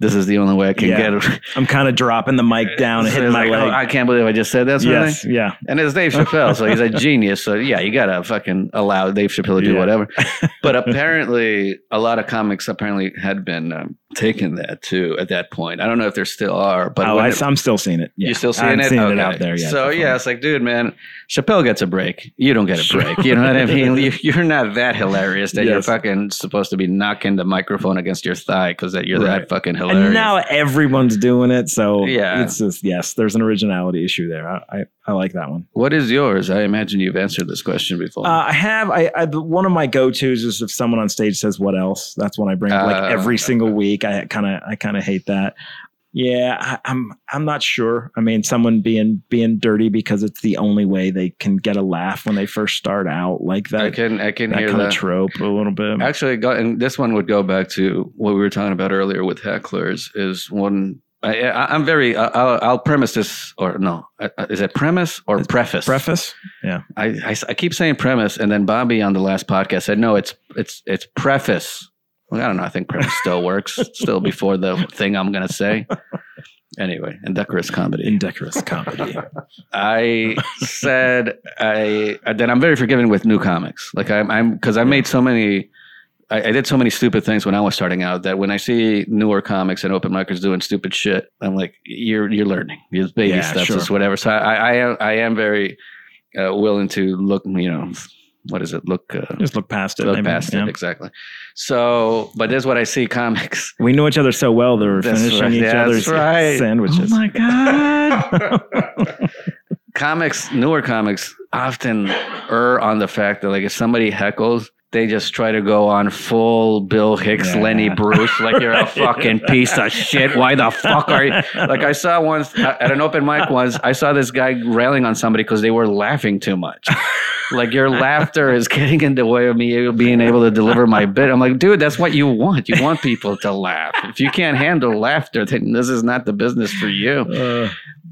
this is the only way I can Yeah. get it. [LAUGHS] I'm kind of dropping the mic down and So hitting my like, oh, leg. I can't believe I just said that. Sort yes, yeah. And it's Dave Chappelle, so he's a genius. So yeah, you gotta fucking allow Dave Chappelle to do Yeah. whatever. [LAUGHS] But apparently, a lot of comics apparently had been um, taking that too at that point. I don't know if there still are, but oh, I, it- am still seeing it. Yeah. you still seeing I'm it? seeing Okay. it out there. Yeah. So definitely. yeah, it's like, dude, man, Chappelle gets a break. You don't get a break. You know what I mean? [LAUGHS] You- You're not that hilarious that you're fucking supposed to be knocking the microphone against your thigh because that you're that fucking hilarious. And now everyone's doing it, so Yeah. it's just yes, there's an originality issue there. I I, I like that one. what is yours? I imagine you've answered this question before. Uh, I have I, I one of my go tos is if someone on stage says what else. That's when I bring up like Uh, every single week. I kind of I kind of hate that. Yeah, I, I'm I'm not sure. I mean, someone being being dirty because it's the only way they can get a laugh when they first start out, like that. I can I can that hear kind that. of trope a little bit. Actually, go, and this one would go back to what we were talking about earlier with hecklers. Is one I, I, I'm very. I'll, I'll premise this, or no, is it premise or preface? Preface. Yeah. I, I, I keep saying premise, and then Bobby on the last podcast said no, it's it's it's preface. Well, I don't know. I think premise still works. still before the thing I'm gonna say. Anyway, indecorous comedy. Indecorous comedy. I said I that I'm very forgiving with new comics. Like I'm I'm because I made so many. I, I did so many stupid things when I was starting out that when I see newer comics and open micers doing stupid shit, I'm like, you're you're learning. It's baby Yeah, steps, sure. it's whatever. So I I am I am very uh, willing to look. You know, what is it? Look. Uh, Just look past it. look maybe. past Yeah. it exactly. So, but this is what I see comics. [LAUGHS] We know each other so well. They're That's finishing right. each That's other's right. sandwiches. Oh my god! [LAUGHS] comics, newer comics, often err on the fact that like if somebody heckles, they just try to go on full Bill Hicks, Yeah. Lenny Bruce, like you're a [LAUGHS] fucking piece of shit. Why the fuck are you? Like I saw once at an open mic once, I saw this guy railing on somebody because they were laughing too much. Like your laughter is getting in the way of me being able to deliver my bit. I'm like, dude, that's what you want. You want people to laugh. If you can't handle laughter, then this is not the business for you. Uh,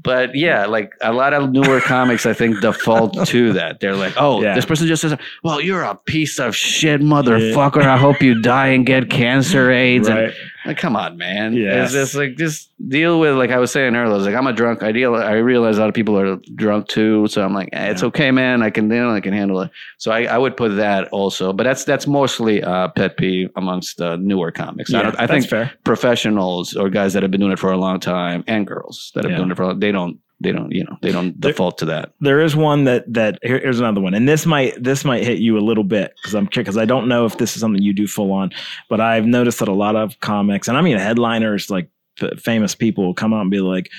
But yeah, like a lot of newer comics, I think default [LAUGHS] to that. They're like, "Oh, Yeah. this person just says, well, you're a piece of shit, motherfucker. I hope you die and get cancer, AIDS." And right. Like, come on, man. Yeah. It's just like just deal with like I was saying earlier. I was like, I'm a drunk. I deal. I realize a lot of people are drunk too, so I'm like, eh, it's Yeah. okay, man. I can, you know, I can handle it. So I, I would put that also, but that's that's mostly uh, pet peeve amongst uh, newer comics. I, Yeah, don't, I think fair. professionals or guys that have been doing it for a long time and girls that have Yeah. been doing it for a long, they don't they don't you know they don't There- default to that. There is one that that here- here's another one, and this might this might hit you a little bit because I'm because I don't know if this is something you do full on, but I've noticed that a lot of comics, and I mean headliners like f- famous people, will come out and be like.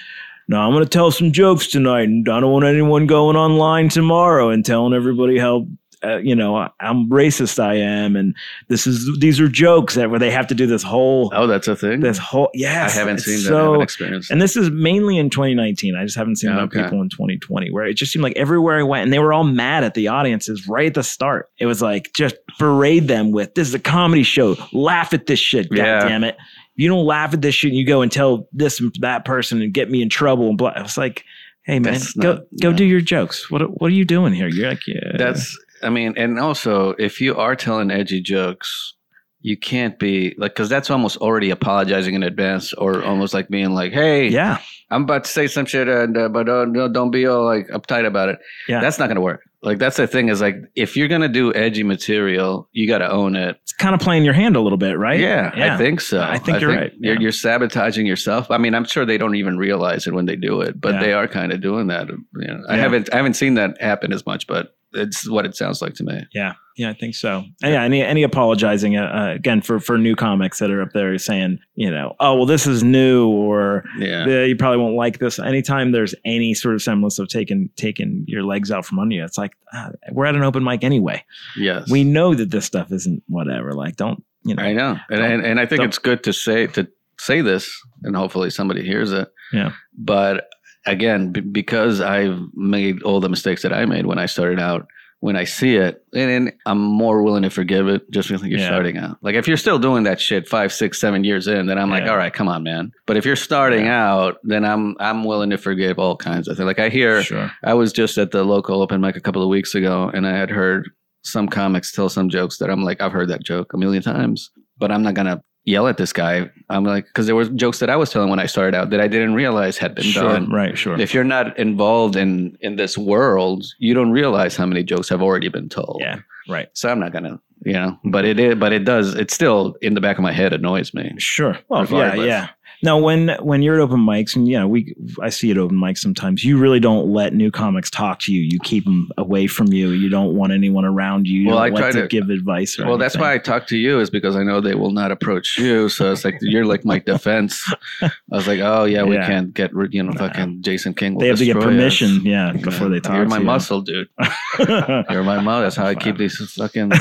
No, I'm going to tell some jokes tonight, and I don't want anyone going online tomorrow and telling everybody how uh, you know I'm racist I am, and this is these are jokes that where they have to do this whole Oh, that's a thing. this whole yes. I haven't it's seen that. I So, haven't experienced. and this is mainly in 2019. I just haven't seen Yeah, okay. people in 2020 where it just seemed like everywhere I went and they were all mad at the audiences right at the start. It was like just berate them with this is a comedy show. Laugh at this shit. God damn it. You don't laugh at this shit and you go and tell this and that person and get me in trouble and blah. I was like, hey man, That's go not- go no. do your jokes. What what are you doing here? You're like, yeah. That's I mean, and also if you are telling edgy jokes, you can't be like because that's almost already apologizing in advance, or almost like being like, "Hey, yeah. I'm about to say some shit, and uh, but uh, no, don't be all like uptight about it." Yeah. that's not gonna work. Like that's the thing is like if you're gonna do edgy material, you got to own it. It's kind of playing your hand a little bit, right? Yeah, I think so. I think you're right. You're, Yeah. you're sabotaging yourself. I mean, I'm sure they don't even realize it when they do it, but Yeah. they are kind of doing that. You know, I haven't I haven't seen that happen as much, but it's what it sounds like to me. Yeah, yeah, I think so. And yeah, any any apologizing uh, uh, again for for new comics that are up there saying, you know, oh well, this is new, or Yeah. "Yeah, you probably won't like this. Anytime there's any sort of semblance of taking taking your legs out from under you, it's like ah, we're at an open mic anyway. Yes. We know that this stuff isn't whatever. Like, don't you know? I know, and and, and I think it's good to say to say this, and hopefully somebody hears it. Yeah. But again, b- because I've made all the mistakes that I made when I started out, when I see it, and, and I'm more willing to forgive it just because you're Yeah. starting out. Like if you're still doing that shit five, six, seven years in, then I'm like, Yeah. all right, come on, man. But if you're starting Yeah. out, then I'm I'm willing to forgive all kinds of things. Like I hear. Sure. I was just at the local open mic a couple of weeks ago, and I had heard some comics tell some jokes that I'm like, I've heard that joke a million times, but I'm not gonna yell at this guy. I'm like, because there were jokes that I was telling when I started out that I didn't realize had been Sure, done. right, sure. If you're not involved in in this world, you don't realize how many jokes have already been told. Yeah, right. So I'm not gonna, you know, but it is, but it does. It still in the back of my head annoys me. Sure. Well, yeah, yeah. Now, when when you're at open mics, and yeah, we I see it open mics sometimes. You really don't let new comics talk to you. You keep them away from you. You don't want anyone around you. You Well, don't I like try to, to- give advice. Well, that's why I talk to you is because I know they will not approach you. So it's like you're like my defense. I was like, oh yeah, we Yeah. can't get rid. You know, fucking Jason King. They have to get destroy us. permission. Yeah, before they talk. To You're my you. muscle, dude. [LAUGHS] You're my muscle. That's how I keep these fucking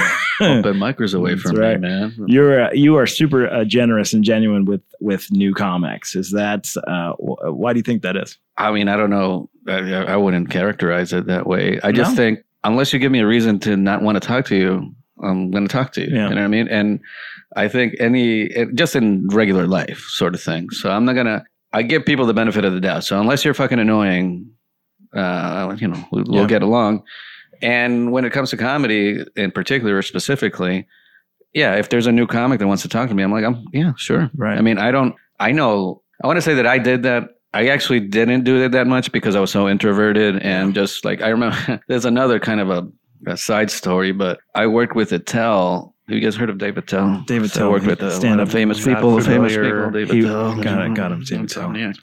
open micers away That's from right. me, man. You're uh, you are super uh, generous and genuine with with new comics. Is that uh, wh- why do you think that is? I mean, I don't know. I, I wouldn't characterize it that way. I just No? think unless you give me a reason to not want to talk to you, I'm going to talk to you. Yeah. You know what I mean? And I think any just in regular life sort of thing. So I'm not gonna. I give people the benefit of the doubt. So unless you're fucking annoying, uh, you know, we- we'll Yeah. get along. And when it comes to comedy in particular, or specifically, yeah, if there's a new comic that wants to talk to me, I'm like, I'm yeah, sure. Right. I mean, I don't. I know. I want to say that I did that. I actually didn't do it that much because I was so introverted and just like I remember. [LAUGHS] there's another kind of a, a side story, but I worked with Attell. Have you guys heard of Dave Attell? Dave Attell, I worked with a lot of famous people. Famous people. David He- Tell. got it, got him, David mm-hmm. Tell. Yeah.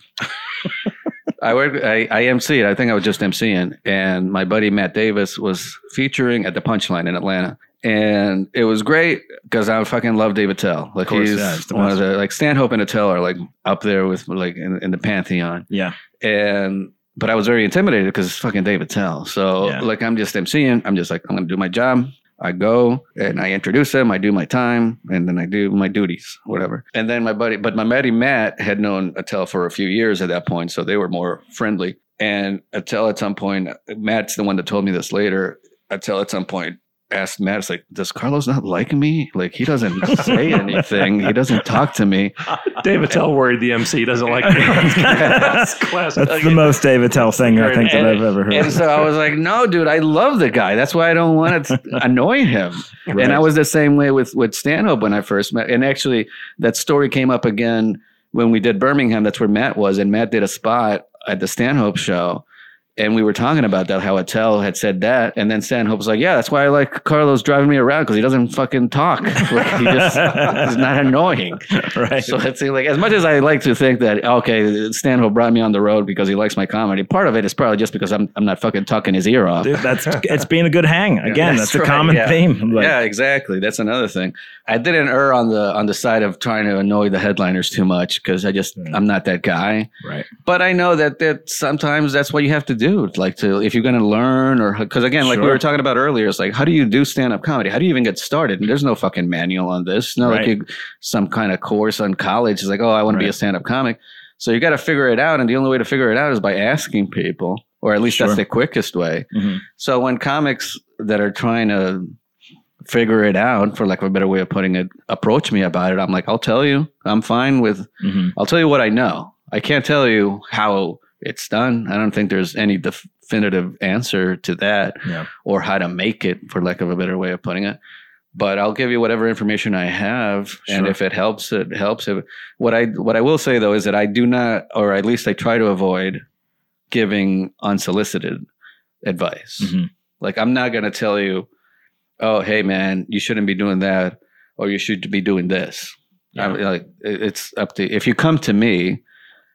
[LAUGHS] I worked. I, I MC'd. I think I was just MCing, and my buddy Matt Davis was featuring at the Punchline in Atlanta, and it was great because I fucking love Dave Attell. Like course, he's yeah, one of the like Stanhope and Attell are like up there with like in, in the pantheon, Yeah, and but I was very intimidated because it's fucking Dave Attell. So Yeah. like I'm just MCing. I'm just like I'm gonna do my job. I go and I introduce him. I do my time, and then I do my duties, whatever. And then my buddy, but my buddy Matt had known Attell for a few years at that point, so they were more friendly. And Attell at some point, Matt's the one that told me this later. Attell at some point asked Matt, "It's like, does Carlos not like me? Like he doesn't say [LAUGHS] anything. He doesn't talk to me." Dave Attell worried the MC doesn't like me. [LAUGHS] That's classic. [LAUGHS] that's the most Dave Attell thing I think that I've ever heard. And so I was like, no, dude, I love the guy. That's why I don't want to annoy him. And I was the same way with with Stanhope when I first met. And actually, that story came up again when we did Birmingham. That's where Matt was, and Matt did a spot at the Stanhope show. And we were talking about that, how Attell had said that. And then Stanhope was like, Yeah, that's why I like Carlos driving me around because he doesn't fucking talk. [LAUGHS] Like, he just [LAUGHS] is not annoying. right. So it's like as much as I like to think that okay, Stanhope brought me on the road because he likes my comedy. Part of it is probably just because I'm I'm not fucking tucking his ear off. Dude, that's [LAUGHS] it's being a good hang. Again, that's, a right, common yeah. theme. Like, yeah, exactly. That's another thing. I didn't err on the on the side of trying to annoy the headliners too much because I just Mm. I'm not that guy. Right. But I know that that sometimes that's what you have to do. Like to if you're going to learn or because again, like we were talking about earlier, it's like how do you do stand up comedy? How do you even get started? And there's no fucking manual on this. no Right. like you, some kind of course on college. is like oh, I want to be a stand up comic. So you got to figure it out, and the only way to figure it out is by asking people, or at least Sure. that's the quickest way. Mhm. So when comics that are trying to figure it out, for lack of a better way of putting it, approach me about it, I'm like, I'll tell you. I'm fine with. Mhm. I'll tell you what I know. I can't tell you how it's done. I don't think there's any definitive answer to that, Yeah. or how to make it, for lack of a better way of putting it. But I'll give you whatever information I have, and if it helps, it helps. What I what I will say though is that I do not, or at least I try to avoid, giving unsolicited advice. Mhm. Like I'm not gonna tell you, oh hey man, you shouldn't be doing that, or you should be doing this. I'm like it's up to if you come to me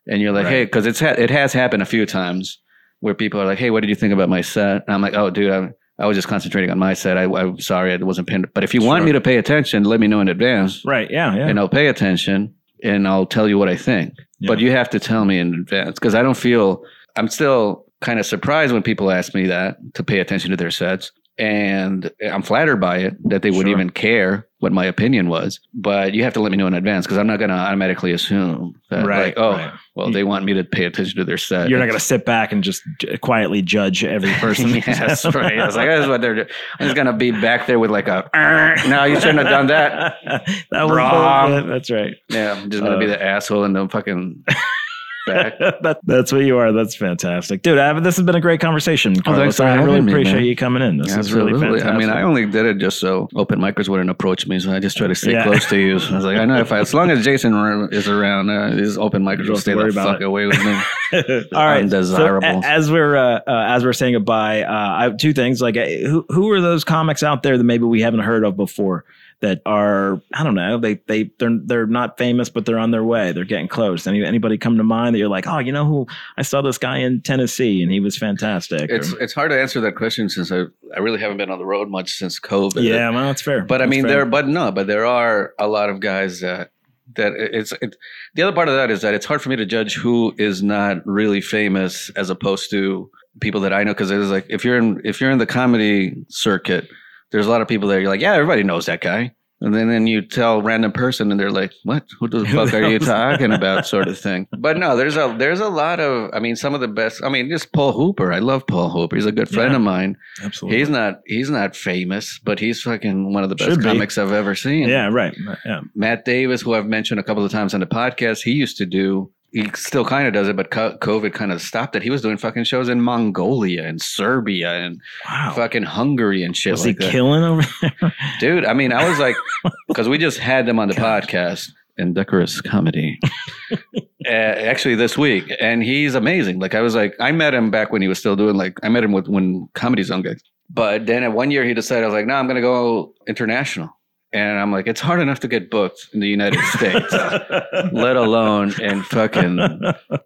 and you're like, Right. hey, because it's ha- it has happened a few times where people are like, hey, what did you think about my set? And I'm like, oh, dude, I I was just concentrating on my set. I, I'm sorry, I wasn't paying. But if you want me to pay attention, let me know in advance, Right. Yeah. Yeah. and I'll pay attention and I'll tell you what I think. Yeah. But you have to tell me in advance because I don't feel I'm still kind of surprised when people ask me that to pay attention to their sets. And I'm flattered by it that they would Sure. even care what my opinion was. But you have to let me know in advance because I'm not going to automatically assume that, Right, like, oh, right. well, they want me to pay attention to their set. You're not going to sit back and just quietly judge every person. [LAUGHS] yes, right. I was like, that's what they're doing. I'm just going to be back there with like a, [LAUGHS] no, you shouldn't have done that. [LAUGHS] that was Wrong. That's right. Yeah, I'm just going to be Uh, the asshole and the fucking back. [LAUGHS] that, that's what you are. That's fantastic, dude. I, this has been a great conversation. Oh, thanks for I really me, appreciate man. you coming in. This is really fantastic. I mean, I only did it just so open micers wouldn't approach me, so I just try to stay Yeah. close to you. So I was like, I know if I, as long as Jason is around, uh, his open micers don't will stay the fuck it. away with me. [LAUGHS] All right. Undesirable. So, as we're uh, uh, as we're saying goodbye, uh, I have two things. Like, uh, who who are those comics out there that maybe we haven't heard of before? That are I don't know they they they're they're not famous but they're on their way they're getting close. Any anybody come to mind that you're like oh you know who I saw this guy in Tennessee and he was fantastic. It's Or- it's hard to answer that question since I I really haven't been on the road much since COVID. yeah, well that's fair. but I mean fair. there, but no, but there are a lot of guys that that it's it, the other part of that is that it's hard for me to judge who is not really famous as opposed to people that I know because it's like if you're in if you're in the comedy circuit, there's a lot of people there. you're like yeah everybody knows that guy. And then, then you tell a random person, and they're like, "What? Who the fuck are you talking [LAUGHS] about?" Sort of thing. But no, there's a there's a lot of. I mean, some of the best. I mean, just Paul Hooper. I love Paul Hooper. He's a good friend Yeah. of mine. absolutely He's not he's not famous, but he's fucking one of the best Should be. comics I've ever seen. yeah right yeah Matt Davis, who I've mentioned a couple of times on the podcast, he used to do. He still kind of does it, but COVID kind of stopped it. He was doing fucking shows in Mongolia and Serbia and wow fucking Hungary and shit was like he that. killing over there? Dude, I mean, I was like, [LAUGHS] because we just had them on the podcast, Indecorous Comedy, [LAUGHS] uh, actually this week, and he's amazing. Like, I was like, I met him back when he was still doing like, I met him with when Comedy Zone guys. But then at one year he decided, I was like, no, I'm going to go international. And I'm like, it's hard enough to get booked in the United [LAUGHS] States, let alone in fucking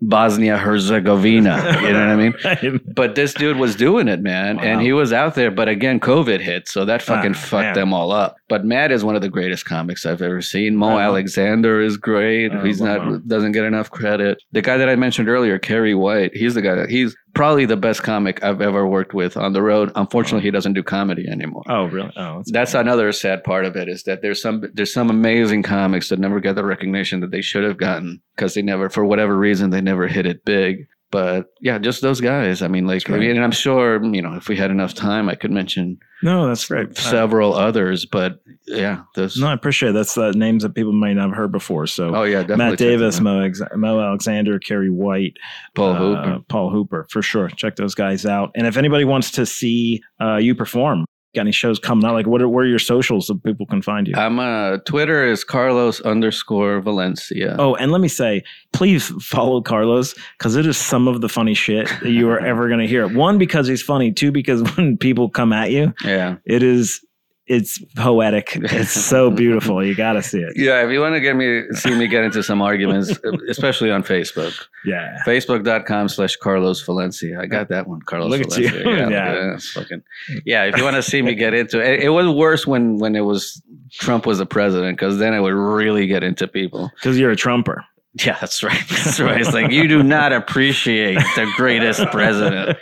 Bosnia Herzegovina. You know what I mean? But this dude was doing it, man, and he was out there. But again, COVID hit, so that fucking Ah, fucked man. them all up. But Matt is one of the greatest comics I've ever seen. Mo Uh-huh. Alexander is great. Oh, he's wow. not doesn't get enough credit. The guy that I mentioned earlier, Kerry White, he's the guy that he's probably the best comic I've ever worked with on the road. Unfortunately, he doesn't do comedy anymore. oh really oh that's That's another sad part of it is that there's some there's some amazing comics that never get the recognition that they should have gotten because they never for whatever reason they never hit it big. But yeah, just those guys. I mean, like, right. I mean, and I'm sure you know if we had enough time, I could mention no that's great several others. But yeah, those. No, I appreciate it. that's uh, names that people might not have heard before. So oh yeah, definitely. Matt Davis. Mo, Ex- Mo Alexander, Kerry White, Paul uh, Hooper. Paul Hooper, for sure. Check those guys out. And if anybody wants to see uh, you perform, got any shows coming out? Like, what are, where are your socials so people can find you? I'm uh Twitter is Carlos underscore Valencia. Oh, and let me say, please follow Carlos because it is some of the funny shit that you are ever going to hear. One, because he's funny. Two, because [LAUGHS] when people come at you, yeah. it is it's poetic. It's so [LAUGHS] beautiful. You got to see it. Yeah, if you want to get me see me get into some arguments, [LAUGHS] especially on Facebook, Yeah. Facebook.com slash Carlos Valencia. I got that one, Carlos Look at you. Yeah, [LAUGHS] Yeah. yeah, fucking, yeah. If you want to see me get into it, it was worse when when it was Trump was the president because then I would really get into people. Because you're a Trumper. Yeah, that's right. That's right. It's like you do not appreciate the greatest president.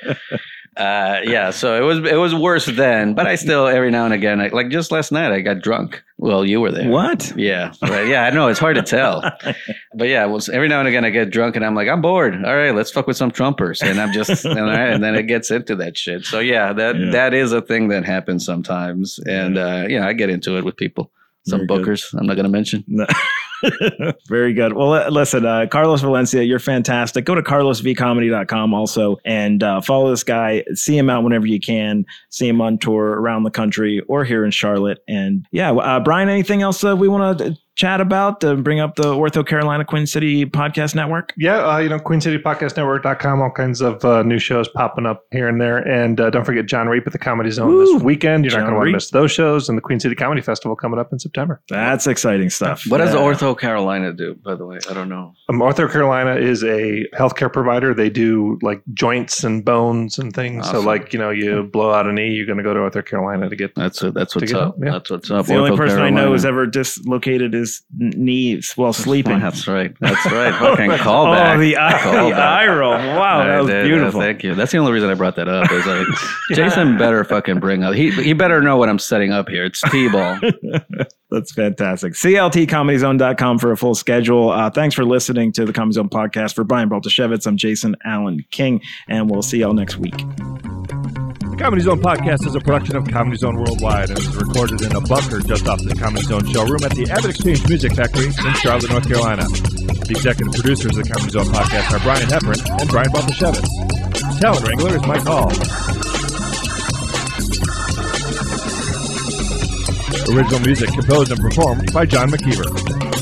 Uh, yeah, so it was it was worse then, but I still every now and again, I, like just last night, I got drunk. Well, you were there. What? Yeah, right. yeah, I know it's hard to tell, [LAUGHS] but yeah, well, every now and again I get drunk and I'm like, I'm bored. All right, let's fuck with some Trumpers, and I'm just, [LAUGHS] and, right, and then it gets into that shit. So yeah, that Yeah. that is a thing that happens sometimes, and uh, yeah, I get into it with people. Some Very good. bookers, I'm not going to mention. No. [LAUGHS] [LAUGHS] Very good. Well, listen, uh, Carlos Valencia, you're fantastic. Go to carlosvcomedy.com also and uh, follow this guy. See him out whenever you can. See him on tour around the country or here in Charlotte. And yeah, uh, Brian, anything else uh, we want to chat about? Uh, bring up the OrthoCarolina Queen City Podcast Network? Yeah, uh, you know, QueenCityPodcastNetwork.com, all kinds of uh, new shows popping up here and there. And uh, don't forget John Reep at the Comedy Zone Woo! this weekend. You're John not going to want to miss those shows. And the Queen City Comedy Festival coming up in September. That's exciting stuff. What does Ortho Carolina do, by the way? I don't know. Um, OrthoCarolina is a healthcare provider. They do like joints and bones and things. So, like, you know, you blow out a knee, you're going to go to OrthoCarolina to get That's it. That's what's get up. help, yeah. That's what's up. It's the only Ortho person I know who's ever dislocated his knees while sleeping. That's right. That's right. [LAUGHS] Fucking callback. Oh, the eye, the eye roll. Wow, I that was did, uh, beautiful. thank you. That's the only reason I brought that up. Is like [LAUGHS] Jason better fucking bring up. He he better know what I'm setting up here. It's T-ball. [LAUGHS] That's fantastic. CLTComedyZone.com for a full schedule. Uh, thanks for listening to the Comedy Zone podcast. For Brian Baltashevitz, I'm Jason Allen King, and we'll see y'all next week. The Comedy Zone podcast is a production of Comedy Zone Worldwide and is recorded in a bunker just off the Comedy Zone showroom at the AvidXchange Music Factory in Charlotte, North Carolina. The executive producers of the Comedy Zone podcast are Brian Heffern and Brian Baltashevitz. Talent wrangler is Mike Hall. Original music composed and performed by John McKeever.